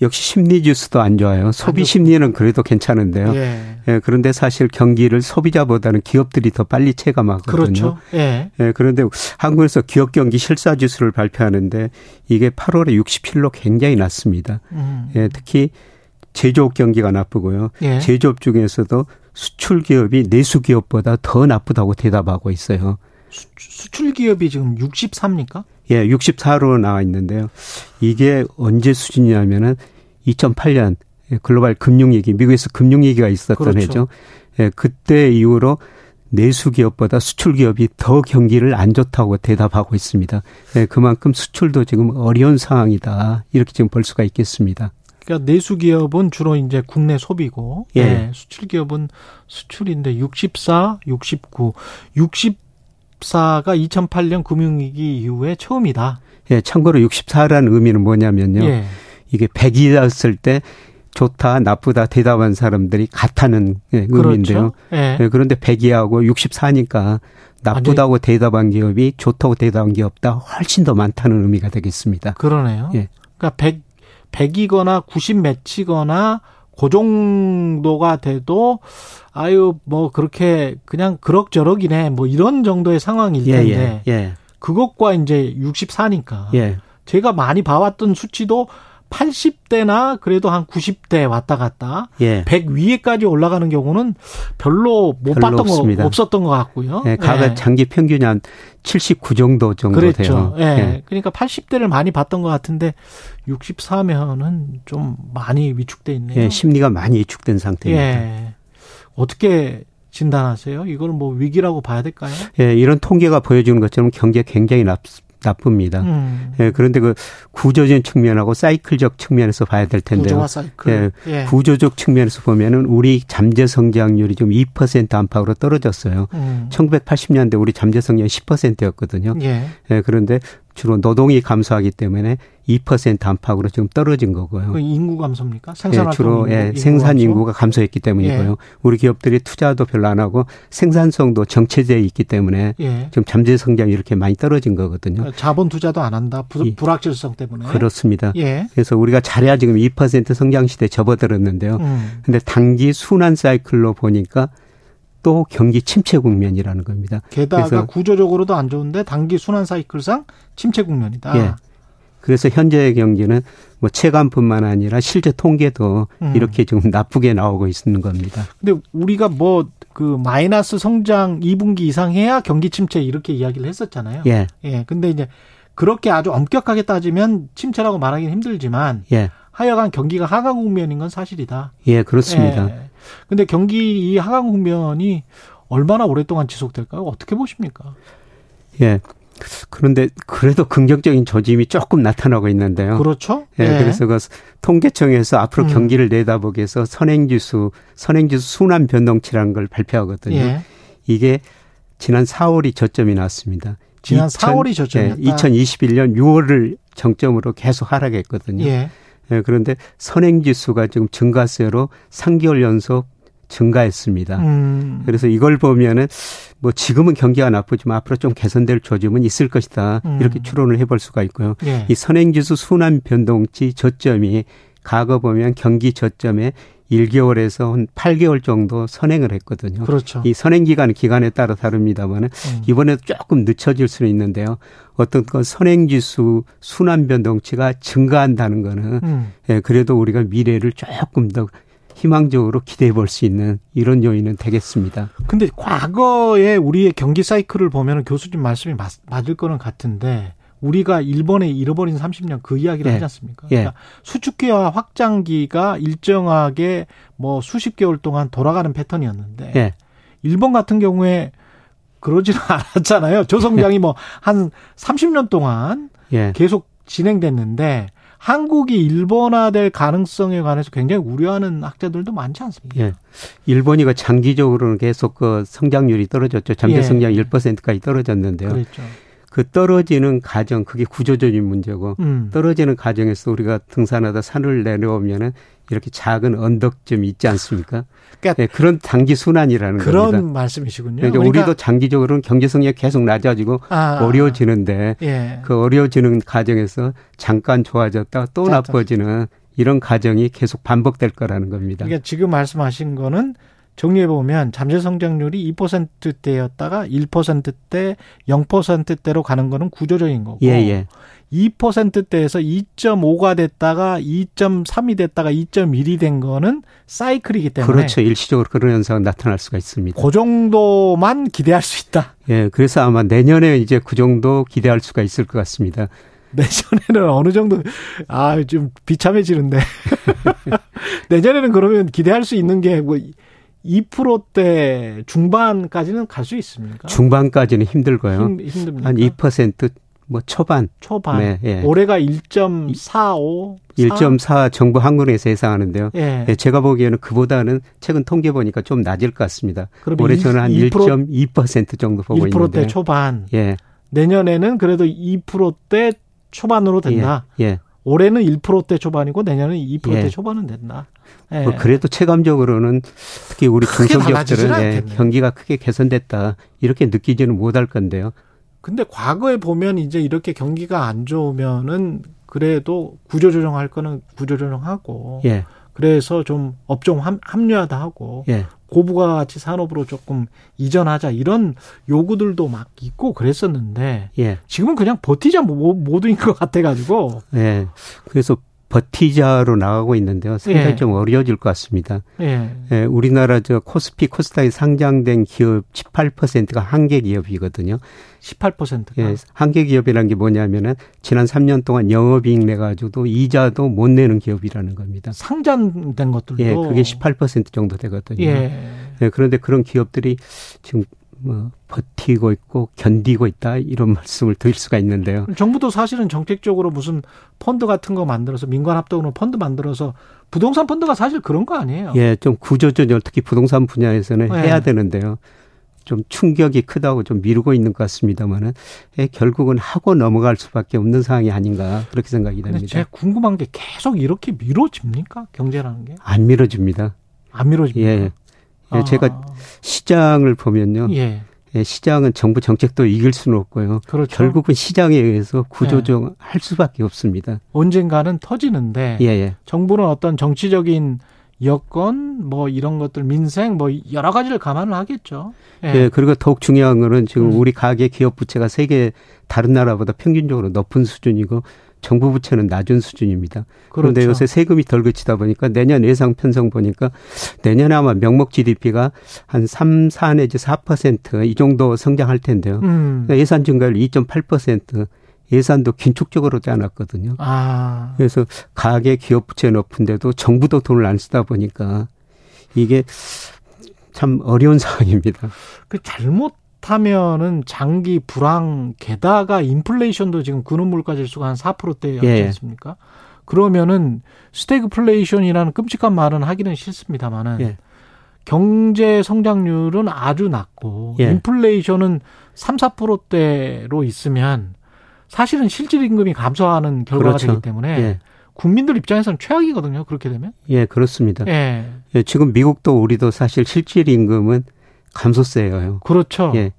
역시 심리 지수도 안 좋아요. 소비 심리는 그래도 괜찮은데요. 예. 예. 그런데 사실 경기를 소비자보다는 기업들이 더 빨리 체감하거든요. 그렇죠. 예. 예. 그런데 한국에서 기업 경기 실사 지수를 발표하는데 이게 8월에 67로 굉장히 낮습니다. 음. 예. 특히 제조업 경기가 나쁘고요. 예. 제조업 중에서도 수출 기업이 내수 기업보다 더 나쁘다고 대답하고 있어요. 수, 수출 기업이 지금 64입니까? 예, 64로 나와 있는데요. 이게 언제 수준이냐면은 2008년 글로벌 금융 위기, 미국에서 금융 위기가 있었던 그렇죠. 해죠. 예, 그때 이후로 내수 기업보다 수출 기업이 더 경기를 안 좋다고 대답하고 있습니다. 예, 그만큼 수출도 지금 어려운 상황이다. 이렇게 지금 볼 수가 있겠습니다. 그러니까 내수 기업은 주로 이제 국내 소비고 예. 네, 수출 기업은 수출인데 64, 69, 60 64가 2008년 금융위기 이후에 처음이다. 예, 참고로 64라는 의미는 뭐냐면요. 예. 이게 100이었을 때 좋다, 나쁘다 대답한 사람들이 같다는 예, 그렇죠. 의미인데요. 예. 예, 그런데 100이하고 64니까 나쁘다고 아니, 대답한 기업이 좋다고 대답한 기업보다 훨씬 더 많다는 의미가 되겠습니다. 그러네요. 예. 그러니까 100, 100이거나 90 매치거나 그 정도가 돼도 아유 뭐 그렇게 그냥 그럭저럭이네 뭐 이런 정도의 상황일 예, 텐데 예, 예. 그것과 이제 64니까 예. 제가 많이 봐왔던 수치도 80대나 그래도 한 90대 왔다 갔다 예. 100 위에까지 올라가는 경우는 별로 못 별로 봤던 없습니다. 거 없었던 것 같고요. 예, 가가 예. 장기 평균이 한 79 정도 정도 그랬죠. 돼요. 예. 예. 그러니까 80대를 많이 봤던 것 같은데 64면은 좀 많이 위축돼 있네요. 예, 심리가 많이 위축된 상태입니다. 예. 어떻게 진단하세요? 이걸 뭐 위기라고 봐야 될까요? 예, 이런 통계가 보여주는 것처럼 경기가 굉장히 납, 나쁩니다. 음. 예, 그런데 그 구조적인 측면하고 사이클적 측면에서 봐야 될 텐데요. 구조와 사이클. 예, 예. 구조적 측면에서 보면은 우리 잠재 성장률이 좀 2% 안팎으로 떨어졌어요. 음. 1980년대 우리 잠재 성장이 10%였거든요. 예. 예, 그런데 주로 노동이 감소하기 때문에 2% 안팎으로 지금 떨어진 거고요. 그 인구 감소입니까? 생산 예, 주로 인구, 예, 생산 감소? 인구가 감소했기 때문이고요. 예. 우리 기업들이 투자도 별로 안 하고 생산성도 정체되어 있기 때문에 예. 지금 잠재 성장이 이렇게 많이 떨어진 거거든요. 그러니까 자본 투자도 안 한다. 부, 불확실성 때문에. 그렇습니다. 예. 그래서 우리가 잘해야 지금 2% 성장 시대 접어들었는데요. 음. 근데 단기 순환 사이클로 보니까 또 경기 침체 국면이라는 겁니다. 게다가 구조적으로도 안 좋은데 단기 순환 사이클상 침체 국면이다. 예. 그래서 현재의 경기는 뭐 체감뿐만 아니라 실제 통계도 음. 이렇게 지금 나쁘게 나오고 있는 겁니다. 근데 우리가 뭐 그 마이너스 성장 2분기 이상 해야 경기 침체 이렇게 이야기를 했었잖아요. 예. 예. 근데 이제 그렇게 아주 엄격하게 따지면 침체라고 말하기는 힘들지만 예. 하여간 경기가 하강 국면인 건 사실이다. 예, 그렇습니다. 예. 근데 경기 이 하강 국면이 얼마나 오랫동안 지속될까요? 어떻게 보십니까? 예. 그런데 그래도 긍정적인 조짐이 조금 나타나고 있는데요. 그렇죠. 예, 네. 그래서 그 통계청에서 앞으로 음. 경기를 내다보기 위해서 선행지수, 선행지수 순환 변동치라는 걸 발표하거든요. 예. 이게 지난 4월이 저점이 나왔습니다. 지난 2000, 4월이 저점이었다. 예, 2021년 6월을 정점으로 계속 하락했거든요. 예. 예, 그런데 선행지수가 지금 증가세로 3개월 연속 증가했습니다. 음. 그래서 이걸 보면은 뭐 지금은 경기가 나쁘지만 앞으로 좀 개선될 조짐은 있을 것이다. 음. 이렇게 추론을 해볼 수가 있고요. 예. 이 선행지수 순환 변동치 저점이 과거 보면 경기 저점에 1개월에서 한 8개월 정도 선행을 했거든요. 그렇죠. 이 선행 기간 기간에 따라 다릅니다만은 음. 이번에도 조금 늦춰질 수는 있는데요. 어떤 건 선행 지수 순환 변동치가 증가한다는 거는 음. 예, 그래도 우리가 미래를 조금 더 희망적으로 기대해 볼 수 있는 이런 요인은 되겠습니다. 근데 과거에 우리의 경기 사이클을 보면 교수님 말씀이 맞, 맞을 거는 같은데 우리가 일본에 잃어버린 30년 그 이야기를 예. 하지 않습니까? 예. 그러니까 수축기와 확장기가 일정하게 뭐 수십 개월 동안 돌아가는 패턴이었는데 예. 일본 같은 경우에 그러지는 않았잖아요. 조성장이 예. 뭐한 30년 동안 예. 계속 진행됐는데 한국이 일본화될 가능성에 관해서 굉장히 우려하는 학자들도 많지 않습니까? 예. 일본이가 장기적으로는 계속 그 성장률이 떨어졌죠. 잠재 성장 예. 1%까지 떨어졌는데요. 그랬죠. 그 떨어지는 과정 그게 구조적인 문제고 음. 떨어지는 과정에서 우리가 등산하다 산을 내려오면은 이렇게 작은 언덕점이 있지 않습니까? 그러니까 네, 그런 단기 순환이라는 그런 겁니다. 말씀이시군요. 그러니까, 그러니까 우리도 장기적으로는 경제 성장이 계속 낮아지고 아, 어려워지는데 예. 그 어려워지는 과정에서 잠깐 좋아졌다 또 나빠지는 이런 과정이 계속 반복될 거라는 겁니다. 그러니까 지금 말씀하신 거는 정리해 보면 잠재 성장률이 2%대였다가 1%대, 0%대로 가는 거는 구조적인 거고. 예, 예. 2%대에서 2.5가 됐다가 2.3이 됐다가 2.1이 된 거는 사이클이기 때문에 그렇죠. 일시적으로 그런 현상이 나타날 수가 있습니다. 그 정도만 기대할 수 있다. 예, 그래서 아마 내년에 이제 그 정도 기대할 수가 있을 것 같습니다. 내년에는 어느 정도 아 좀 비참해지는데 내년에는 그러면 기대할 수 있는 게뭐 2%대 중반까지는 갈 수 있습니까? 중반까지는 힘들고요. 힘, 힘듭니까? 한2%뭐 초반. 초반. 네, 예. 올해가 1.45. 1.4 정부 한국에서 예상하는데요. 예. 예. 제가 보기에는 그보다는 최근 통계 보니까 좀 낮을 것 같습니다. 올해 저는 한 1.2% 정도 보고 1%대 있는데. 1%대 초반. 예. 내년에는 그래도 2%대 초반으로 된다. 예. 예. 올해는 1%대 초반이고 내년은 2%대 예. 초반은 된다. 예. 뭐 그래도 체감적으로는 특히 우리 중소기업들은 예, 경기가 크게 개선됐다 이렇게 느끼지는 못할 건데요. 근데 과거에 보면 이제 이렇게 경기가 안 좋으면은 그래도 구조조정할 거는 구조조정하고 예. 그래서 좀 업종 합리화다 하고 예. 고부가 가치 산업으로 조금 이전하자 이런 요구들도 막 있고 그랬었는데 예. 지금은 그냥 버티자 모두인 것 같아가지고 예. 그래서 버티자로 나가고 있는데요. 상당히 예. 좀 어려워질 것 같습니다. 예. 예. 우리나라 저 코스피 코스닥에 상장된 기업 18%가 한계 기업이거든요. 18%가. 예. 한계 기업이라는 게 뭐냐면은 지난 3년 동안 영업이익 내 가지고도 이자도 못 내는 기업이라는 겁니다. 상장된 것들도 예, 그게 18% 정도 되거든요. 예. 예. 그런데 그런 기업들이 지금 뭐 버티고 있고 견디고 있다 이런 말씀을 드릴 수가 있는데요. 정부도 사실은 정책적으로 무슨 펀드 같은 거 만들어서 민관 합동으로 펀드 만들어서 부동산 펀드가 사실 그런 거 아니에요? 예, 좀 구조조정 특히 부동산 분야에서는 네. 해야 되는데요. 좀 충격이 크다고 좀 미루고 있는 것 같습니다만은 예, 결국은 하고 넘어갈 수밖에 없는 상황이 아닌가 그렇게 생각이 됩니다. 제가 궁금한 게 계속 이렇게 미뤄집니까 경제라는 게? 안 미뤄집니다. 안 미뤄집니다. 예. 예, 제가 아. 시장을 보면요. 예. 예, 시장은 정부 정책도 이길 수는 없고요. 그렇죠. 결국은 시장에 의해서 구조조정 예. 할 수밖에 없습니다. 언젠가는 터지는데 예, 예. 정부는 어떤 정치적인 여건 뭐 이런 것들 민생 뭐 여러 가지를 감안을 하겠죠. 예. 예 그리고 더욱 중요한 거는 지금 음. 우리 가계 기업 부채가 세계 다른 나라보다 평균적으로 높은 수준이고 정부 부채는 낮은 수준입니다. 그런데 그렇죠. 요새 세금이 덜 그치다 보니까 내년 예상 편성 보니까 내년에 아마 명목 GDP가 한 3, 4 내지 4%이 정도 성장할 텐데요. 음. 그러니까 예산 증가율 2.8% 예산도 긴축적으로 짜놨거든요. 아. 그래서 가계 기업 부채 높은데도 정부도 돈을 안 쓰다 보니까 이게 참 어려운 상황입니다. 그 잘못 그렇다면은 장기 불황 게다가 인플레이션도 지금 근원 물가 지수가 한 4%대였지 예. 않습니까? 그러면은 스태그플레이션이라는 끔찍한 말은 하기는 싫습니다만은 예. 경제 성장률은 아주 낮고 예. 인플레이션은 3, 4%대로 있으면 사실은 실질 임금이 감소하는 결과가 그렇죠. 되기 때문에 예. 국민들 입장에서는 최악이거든요. 그렇게 되면. 예, 그렇습니다. 예. 예 지금 미국도 우리도 사실 실질 임금은 감소세예요. 그렇죠. 예.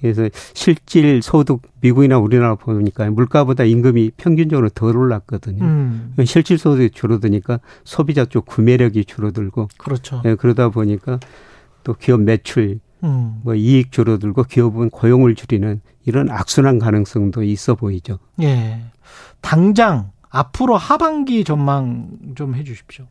그래서 실질 소득 미국이나 우리나라 보니까 물가보다 임금이 평균적으로 덜 올랐거든요. 음. 실질 소득이 줄어드니까 소비자 쪽 구매력이 줄어들고 그렇죠. 예, 그러다 보니까 또 기업 매출 음. 뭐 이익 줄어들고 기업은 고용을 줄이는 이런 악순환 가능성도 있어 보이죠. 예. 당장 앞으로 하반기 전망 좀 해 주십시오.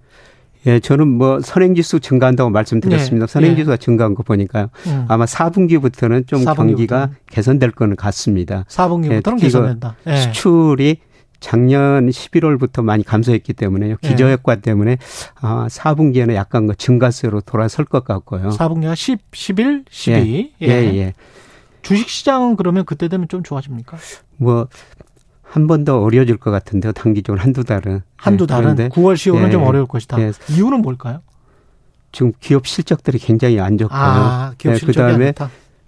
예, 저는 뭐 선행지수 증가한다고 말씀드렸습니다. 네. 선행지수가 네. 증가한 거 보니까요. 음. 아마 4분기부터는 좀 4분기부터는. 경기가 개선될 거는 같습니다. 4분기부터는 예, 개선된다. 예. 수출이 작년 11월부터 많이 감소했기 때문에요. 예. 기저효과 네. 때문에 아, 4분기에는 약간 그 증가세로 돌아설 것 같고요. 4분기가 10, 11, 12. 예, 예. 예. 주식 시장은 그러면 그때 되면 좀 좋아집니까? 뭐 한 번 더 어려질 것 같은데요. 단기적으로 한두 달은. 한두 네, 달은 네, 9월, 10월은 예, 좀 어려울 것이다. 예. 이유는 뭘까요? 지금 기업 실적들이 굉장히 안 좋고요. 아, 기업 네, 실적이 그다음에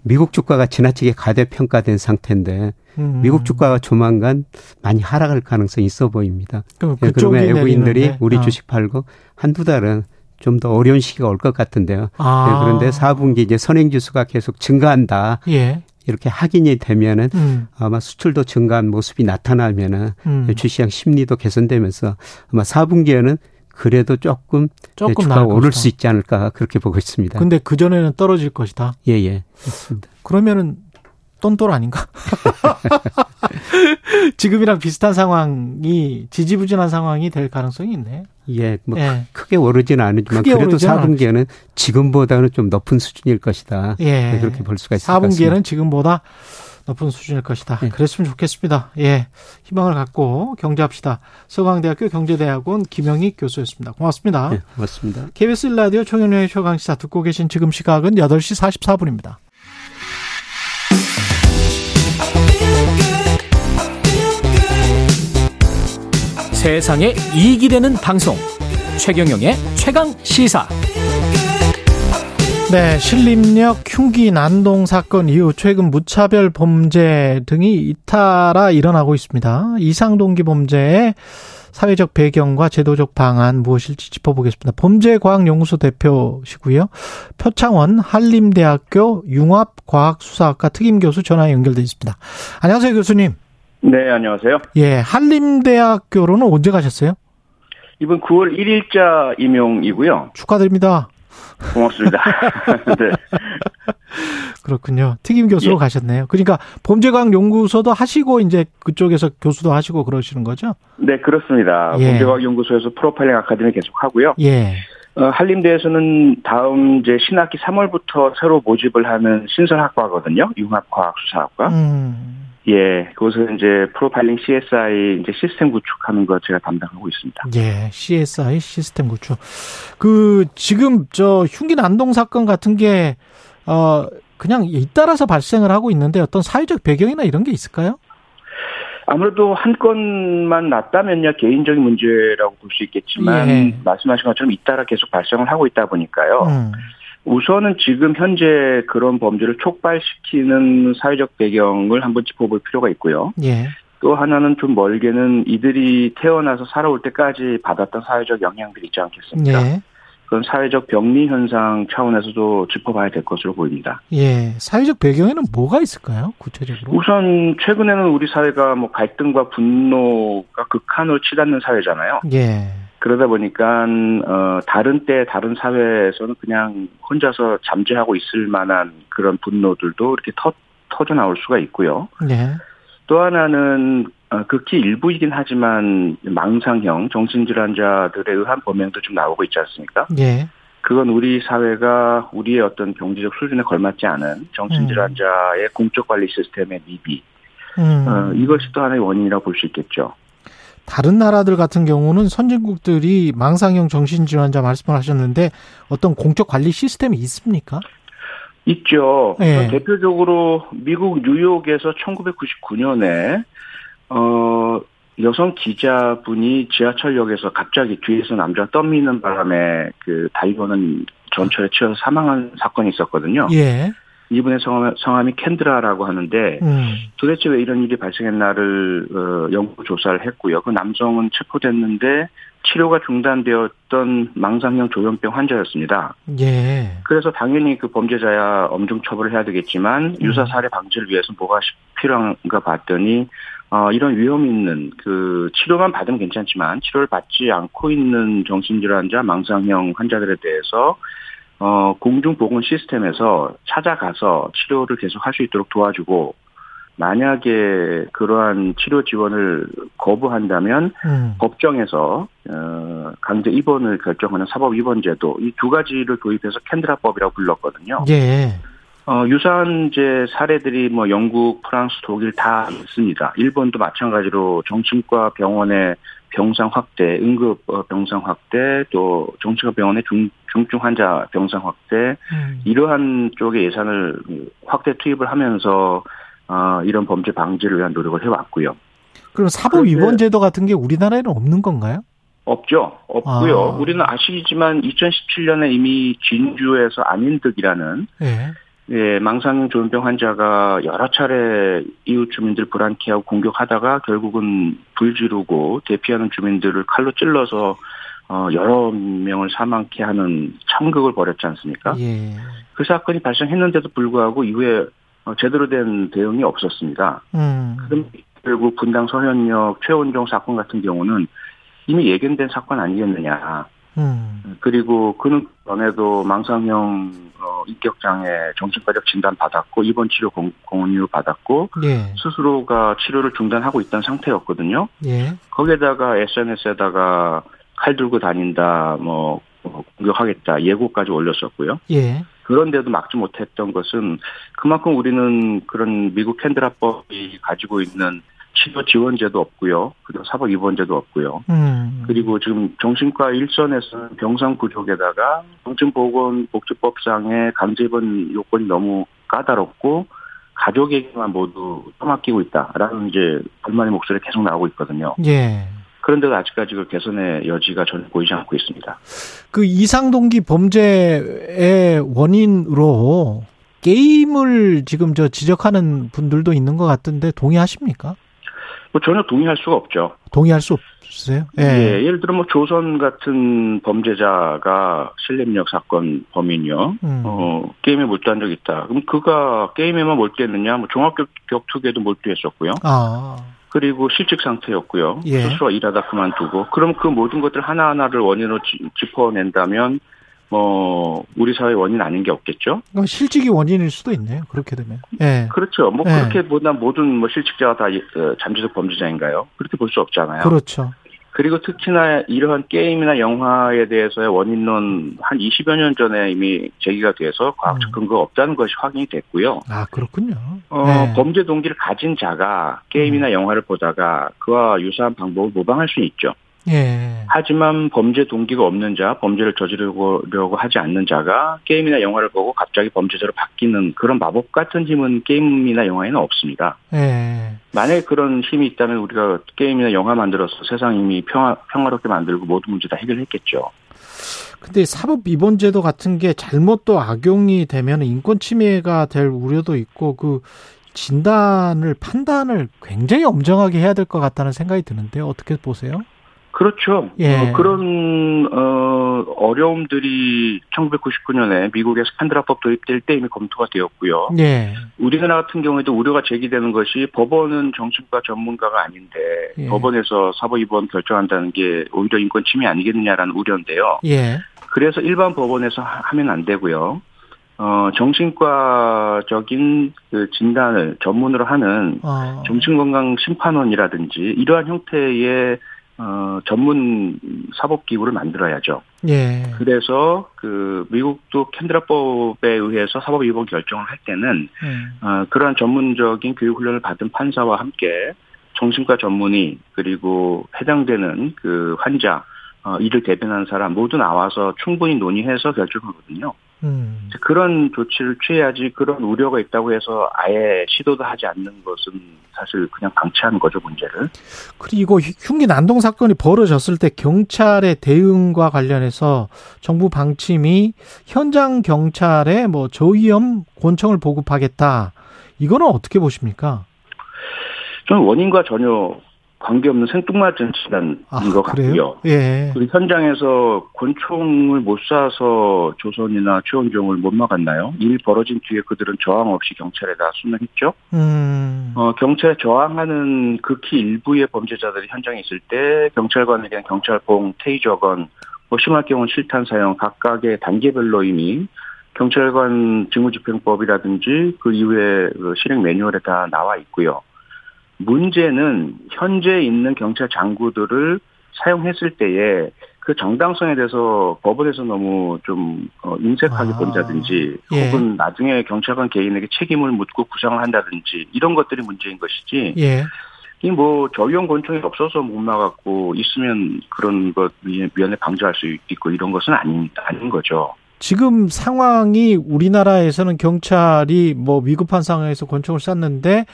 미국 주가가 지나치게 가대평가된 상태인데 음. 미국 주가가 조만간 많이 하락할 가능성이 있어 보입니다. 그럼 네, 그러면 외국인들이 내리는데. 우리 어. 주식 팔고 한두 달은 좀더 어려운 시기가 올 것 같은데요. 아. 네, 그런데 4분기 이제 선행지수가 계속 증가한다. 예. 이렇게 확인이 되면은 음. 아마 수출도 증가한 모습이 나타나면은 음. 주시장 심리도 개선되면서 아마 4분기에는 그래도 조금, 조금 주가가 오를 수 있지 않을까 그렇게 보고 있습니다. 근데 그 전에는 떨어질 것이다. 예, 예. 그러면은 똔똘 아닌가? 지금이랑 비슷한 상황이 지지부진한 상황이 될 가능성이 있네. 예, 뭐 예. 크게 오르지는 않지만 그래도 4분기에는 지금보다는 좀 높은 수준일 것이다. 예. 네, 그렇게 볼 수가 있을 4분기에는 지금보다 높은 수준일 것이다. 예. 그랬으면 좋겠습니다. 예. 희망을 갖고 경제합시다. 서강대학교 경제대학원 김영희 교수였습니다. 고맙습니다. 예, 고맙습니다. KBS 라디오 청년의 최강시사 듣고 계신 지금 시각은 8시 44분입니다. 세상에 이익이 되는 방송 최경영의 최강 시사 네, 신림역 흉기 난동 사건 이후 최근 무차별 범죄 등이 잇따라 일어나고 있습니다. 이상동기 범죄의 사회적 배경과 제도적 방안 무엇일지 짚어보겠습니다. 범죄과학연구소 대표시고요. 표창원 한림대학교 융합과학수사학과 특임교수 전화 연결돼 있습니다. 안녕하세요, 교수님. 네, 안녕하세요. 예, 한림대학교로는 언제 가셨어요? 이번 9월 1일자 임용이고요. 축하드립니다. 고맙습니다. 네. 그렇군요. 특임 교수로 예. 가셨네요. 그러니까 범죄과학 연구소도 하시고 이제 그쪽에서 교수도 하시고 그러시는 거죠? 네, 그렇습니다. 예. 범죄과학 연구소에서 프로파일링 아카데미 계속 하고요. 예. 어, 한림대에서는 다음 이제 신학기 3월부터 새로 모집을 하는 신설학과거든요. 융합과학수사학과. 음. 예, 그것은 이제 프로파일링 CSI 이제 시스템 구축하는 거 제가 담당하고 있습니다. 예, CSI 시스템 구축. 그 지금 저 흉기 난동 사건 같은 게 어 그냥 잇따라서 발생을 하고 있는데 어떤 사회적 배경이나 이런 게 있을까요? 아무래도 한 건만 났다면요 개인적인 문제라고 볼 수 있겠지만 예. 말씀하신 것처럼 잇따라 계속 발생을 하고 있다 보니까요. 음. 우선은 지금 현재 그런 범죄를 촉발시키는 사회적 배경을 한번 짚어볼 필요가 있고요. 예. 또 하나는 좀 멀게는 이들이 태어나서 살아올 때까지 받았던 사회적 영향들이 있지 않겠습니까? 예. 그런 사회적 병리 현상 차원에서도 짚어봐야 될 것으로 보입니다. 예, 사회적 배경에는 뭐가 있을까요? 구체적으로? 우선 최근에는 우리 사회가 뭐 갈등과 분노가 극한으로 치닫는 사회잖아요. 예. 그러다 보니까 어 다른 때 다른 사회에서는 그냥 혼자서 잠재하고 있을 만한 그런 분노들도 이렇게 터 터져 나올 수가 있고요. 네. 또 하나는 어, 극히 일부이긴 하지만 망상형 정신질환자들에 의한 범행도 좀 나오고 있지 않습니까? 예. 그건 우리 사회가 우리의 어떤 경제적 수준에 걸맞지 않은 정신질환자의 음. 공적 관리 시스템의 미비. 음. 어, 이것이 또 하나의 원인이라고 볼 수 있겠죠. 다른 나라들 같은 경우는 선진국들이 망상형 정신질환자 말씀을 하셨는데 어떤 공적 관리 시스템이 있습니까? 있죠. 네. 대표적으로 미국 뉴욕에서 1999년에 어 여성 기자분이 지하철역에서 갑자기 뒤에서 남자 떠미는 바람에 그 달려오는 전철에 치여서 사망한 사건이 있었거든요. 예. 이분의 성함, 성함이 캔드라라고 하는데 음. 도대체 왜 이런 일이 발생했나를 어, 연구 조사를 했고요. 그 남성은 체포됐는데 치료가 중단되었던 망상형 조현병 환자였습니다. 예. 그래서 당연히 그 범죄자야 엄중 처벌을 해야 되겠지만 음. 유사 사례 방지를 위해서 뭐가 필요한가 봤더니 어, 이런 위험 있는 그 치료만 받으면 괜찮지만 치료를 받지 않고 있는 정신질환자 망상형 환자들에 대해서 어, 공중보건 시스템에서 찾아가서 치료를 계속 할 수 있도록 도와주고 만약에 그러한 치료 지원을 거부한다면 음. 법정에서 어, 강제 입원을 결정하는 사법 입원 제도 이 두 가지를 도입해서 캔드라법이라고 불렀거든요. 예. 어, 유사한 이제 사례들이 뭐 영국, 프랑스, 독일 다 있습니다. 일본도 마찬가지로 정신과 병원의 병상 확대, 응급 어, 병상 확대, 또 정신과 병원의 중, 중증 환자 병상 확대, 음. 이러한 쪽의 예산을 확대 투입을 하면서 어, 이런 범죄 방지를 위한 노력을 해왔고요. 그럼 사법 위반 제도 같은 게 우리나라에는 없는 건가요? 없죠. 없고요. 아. 우리는 아시지만 2017년에 이미 진주에서 안인득이라는 네. 예, 망상 조현병 환자가 여러 차례 이웃 주민들 불안케 하고 공격하다가 결국은 불 지르고 대피하는 주민들을 칼로 찔러서 어, 여러 명을 사망케 하는 참극을 벌였지 않습니까? 예. 그 사건이 발생했는데도 불구하고 이후에 어, 제대로 된 대응이 없었습니다. 음. 그럼 결국 분당 서현역 최원종 사건 같은 경우는 이미 예견된 사건 아니겠느냐. 음. 그리고 그는 전에도 망상형 어, 인격장애 정신과적 진단 받았고 입원 치료 공, 공유 받았고 예. 스스로가 치료를 중단하고 있던 상태였거든요. 예. 거기에다가 SNS에다가 칼 들고 다닌다, 뭐, 뭐 공격하겠다 예고까지 올렸었고요. 예. 그런데도 막지 못했던 것은 그만큼 우리는 그런 미국 캔드라법이 가지고 있는 치료 지원제도 없고요. 그리고 사법 입원제도 없고요. 음. 그리고 지금 정신과 일선에서는 병상 구조에다가 정신보건복지법상의 강제 입원 요건이 너무 까다롭고 가족에게만 모두 떠맡기고 있다라는 이제 불만의 목소리가 계속 나오고 있거든요. 예. 그런데도 아직까지 그 개선의 여지가 전혀 보이지 않고 있습니다. 그 이상동기 범죄의 원인으로 게임을 지금 저 지적하는 분들도 있는 것 같은데 동의하십니까? 뭐 전혀 동의할 수가 없죠. 동의할 수 없으세요? 예. 예. 예를 들어 뭐 조선 같은 범죄자가 실렘력 사건 범인이요. 음. 어, 게임에 몰두한 적 있다. 그럼 그가 게임에만 몰두했느냐? 뭐 종합격 격투기에도 몰두했었고요. 아. 그리고 실직 상태였고요. 예. 스스로 일하다 그만두고. 그럼 그 모든 것들 하나하나를 원인으로 짚어낸다면 뭐 우리 사회 원인 아닌 게 없겠죠. 실직이 원인일 수도 있네요. 그렇게 되면. 예. 그렇죠. 뭐 예. 그렇게 보다 모든 뭐 실직자가 다 어, 잠재적 범죄자인가요? 그렇게 볼 수 없잖아요. 그렇죠. 그리고 특히나 이러한 게임이나 영화에 대해서의 원인론 한 20여 년 전에 이미 제기가 돼서 과학적 음. 근거가 없다는 것이 확인이 됐고요. 아, 그렇군요. 어, 네. 범죄 동기를 가진 자가 게임이나 음. 영화를 보다가 그와 유사한 방법을 모방할 수 있죠. 예. 하지만 범죄 동기가 없는 자, 범죄를 저지르려고 하지 않는 자가 게임이나 영화를 보고 갑자기 범죄자로 바뀌는 그런 마법 같은 힘은 게임이나 영화에는 없습니다. 예. 만약에 그런 힘이 있다면 우리가 게임이나 영화 만들어서 세상 이미 평화, 평화롭게 만들고 모든 문제 다 해결했겠죠. 근데 사법 위반 제도 같은 게 잘못 또 악용이 되면 인권 침해가 될 우려도 있고 그 진단을 판단을 굉장히 엄정하게 해야 될 것 같다는 생각이 드는데 어떻게 보세요? 그렇죠. 예. 어, 그런 어, 어려움들이 1999년에 미국에서 캔드라법 도입될 때 이미 검토가 되었고요. 예. 우리나라 같은 경우에도 우려가 제기되는 것이 법원은 정신과 전문가가 아닌데 예. 법원에서 사법 입원 결정한다는 게 오히려 인권 침해 아니겠느냐라는 우려인데요. 예. 그래서 일반 법원에서 하면 안 되고요. 어, 정신과적인 그 진단을 전문으로 하는 어. 정신건강 심판원이라든지 이러한 형태의 어, 전문 사법기구를 만들어야죠. 예. 그래서 그 미국도 캔드라법에 의해서 사법 위반 결정을 할 때는 예. 어, 그러한 전문적인 교육 훈련을 받은 판사와 함께 정신과 전문의 그리고 해당되는 그 환자 어, 이를 대변하는 사람 모두 나와서 충분히 논의해서 결정하거든요. 음. 그런 조치를 취해야지 그런 우려가 있다고 해서 아예 시도도 하지 않는 것은 사실 그냥 방치하는 거죠 문제를. 그리고 흉기 난동 사건이 벌어졌을 때 경찰의 대응과 관련해서 정부 방침이 현장 경찰에 뭐 저위험 권총을 보급하겠다. 이거는 어떻게 보십니까? 저는 원인과 전혀 관계없는 생뚱맞은 진단인 아, 것 같고요. 예. 그리고 현장에서 권총을 못 쏴서 조선이나 최원종을 못 막았나요? 일 벌어진 뒤에 그들은 저항 없이 경찰에다 수명했죠. 음. 어, 경찰에 저항하는 극히 일부의 범죄자들이 현장에 있을 때 경찰관에게는 경찰봉, 테이저건, 뭐 심할 경우는 실탄 사용 각각의 단계별로 이미 경찰관 직무집행법이라든지 그 이후에 그 실행 매뉴얼에 다 나와 있고요. 문제는 현재 있는 경찰 장구들을 사용했을 때에 그 정당성에 대해서 법원에서 너무 좀 어, 인색하게 아, 본다든지 예. 혹은 나중에 경찰관 개인에게 책임을 묻고 구상을 한다든지 이런 것들이 문제인 것이지. 예. 이뭐 저위험 권총이 없어서 못 막았고 있으면 그런 것 위원회 방지할 수 있고 이런 것은 아닌 아닌 거죠. 지금 상황이 우리나라에서는 경찰이 뭐 위급한 상황에서 권총을 쐈는데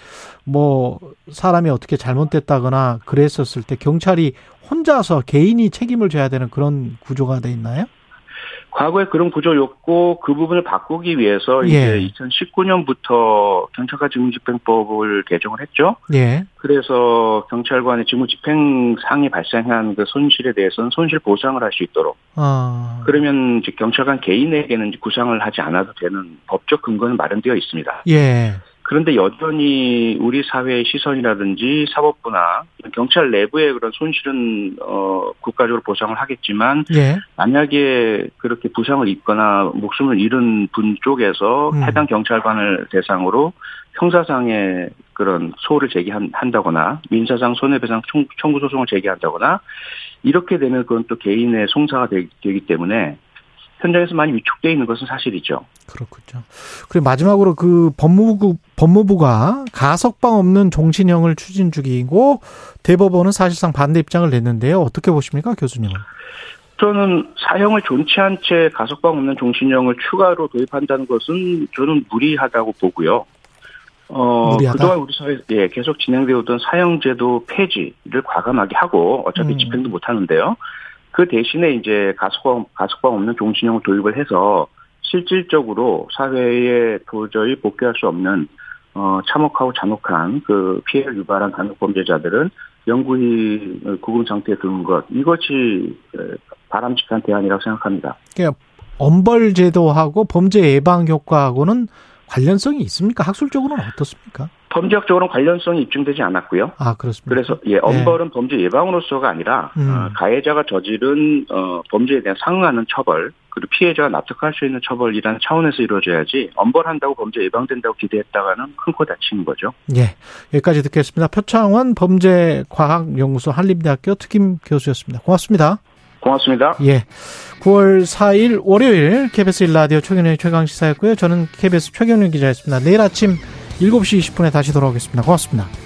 뭐 사람이 어떻게 잘못됐다거나 그랬었을 때 경찰이 혼자서 개인이 책임을 져야 되는 그런 구조가 돼 있나요? 과거에 그런 구조였고 그 부분을 바꾸기 위해서 예. 이제 2019년부터 경찰관 직무집행법을 개정을 했죠. 예. 그래서 경찰관의 직무집행상이 발생한 그 손실에 대해서는 손실 보상을 할 수 있도록. 아. 그러면 이제 경찰관 개인에게는 구상을 하지 않아도 되는 법적 근거는 마련되어 있습니다. 예. 그런데 여전히 우리 사회의 시선이라든지 사법부나 경찰 내부의 그런 손실은 어 국가적으로 보상을 하겠지만 예. 만약에 그렇게 부상을 입거나 목숨을 잃은 분 쪽에서 음. 해당 경찰관을 대상으로 형사상의 그런 소를 제기한다거나 민사상 손해배상 청구 소송을 제기한다거나 이렇게 되면 그건 또 개인의 송사가 되기 때문에 현장에서 많이 위축되어 있는 것은 사실이죠. 그렇군요. 그리고 마지막으로 그 법무부 법무부가 가석방 없는 종신형을 추진 중이고 대법원은 사실상 반대 입장을 냈는데요. 어떻게 보십니까, 교수님은? 저는 사형을 존치한 채 가석방 없는 종신형을 추가로 도입한다는 것은 저는 무리하다고 보고요. 어, 무리하다? 그동안 우리 사회에 예, 계속 진행되어 오던 사형제도 폐지를 과감하게 하고 어차피 음. 집행도 못 하는데요. 그 대신에 이제 가석방, 가석방 없는 종신형을 도입을 해서 실질적으로 사회에 도저히 복귀할 수 없는 어, 참혹하고 잔혹한 그 피해를 유발한 간혹 범죄자들은 영구히 구금 상태에 두는 것 이것이 바람직한 대안이라고 생각합니다. 그러니까 엄벌 제도하고 범죄 예방 효과하고는 관련성이 있습니까? 학술적으로는 어떻습니까? 범죄학적으로는 관련성이 입증되지 않았고요. 아 그렇습니다. 그래서 예 엄벌은 네. 범죄 예방으로서가 아니라 음. 어, 가해자가 저지른 어, 범죄에 대한 상응하는 처벌 그리고 피해자가 납득할 수 있는 처벌이라는 차원에서 이루어져야지 엄벌한다고 범죄 예방된다고 기대했다가는 큰 코 다치는 거죠. 예 여기까지 듣겠습니다. 표창원 범죄과학연구소 한림대학교 특임 교수였습니다. 고맙습니다. 고맙습니다. 예. 9월 4일 월요일 KBS 일라디오 최경련의 최강시사였고요. 저는 KBS 최경련 기자였습니다. 내일 아침 7시 20분에 다시 돌아오겠습니다. 고맙습니다.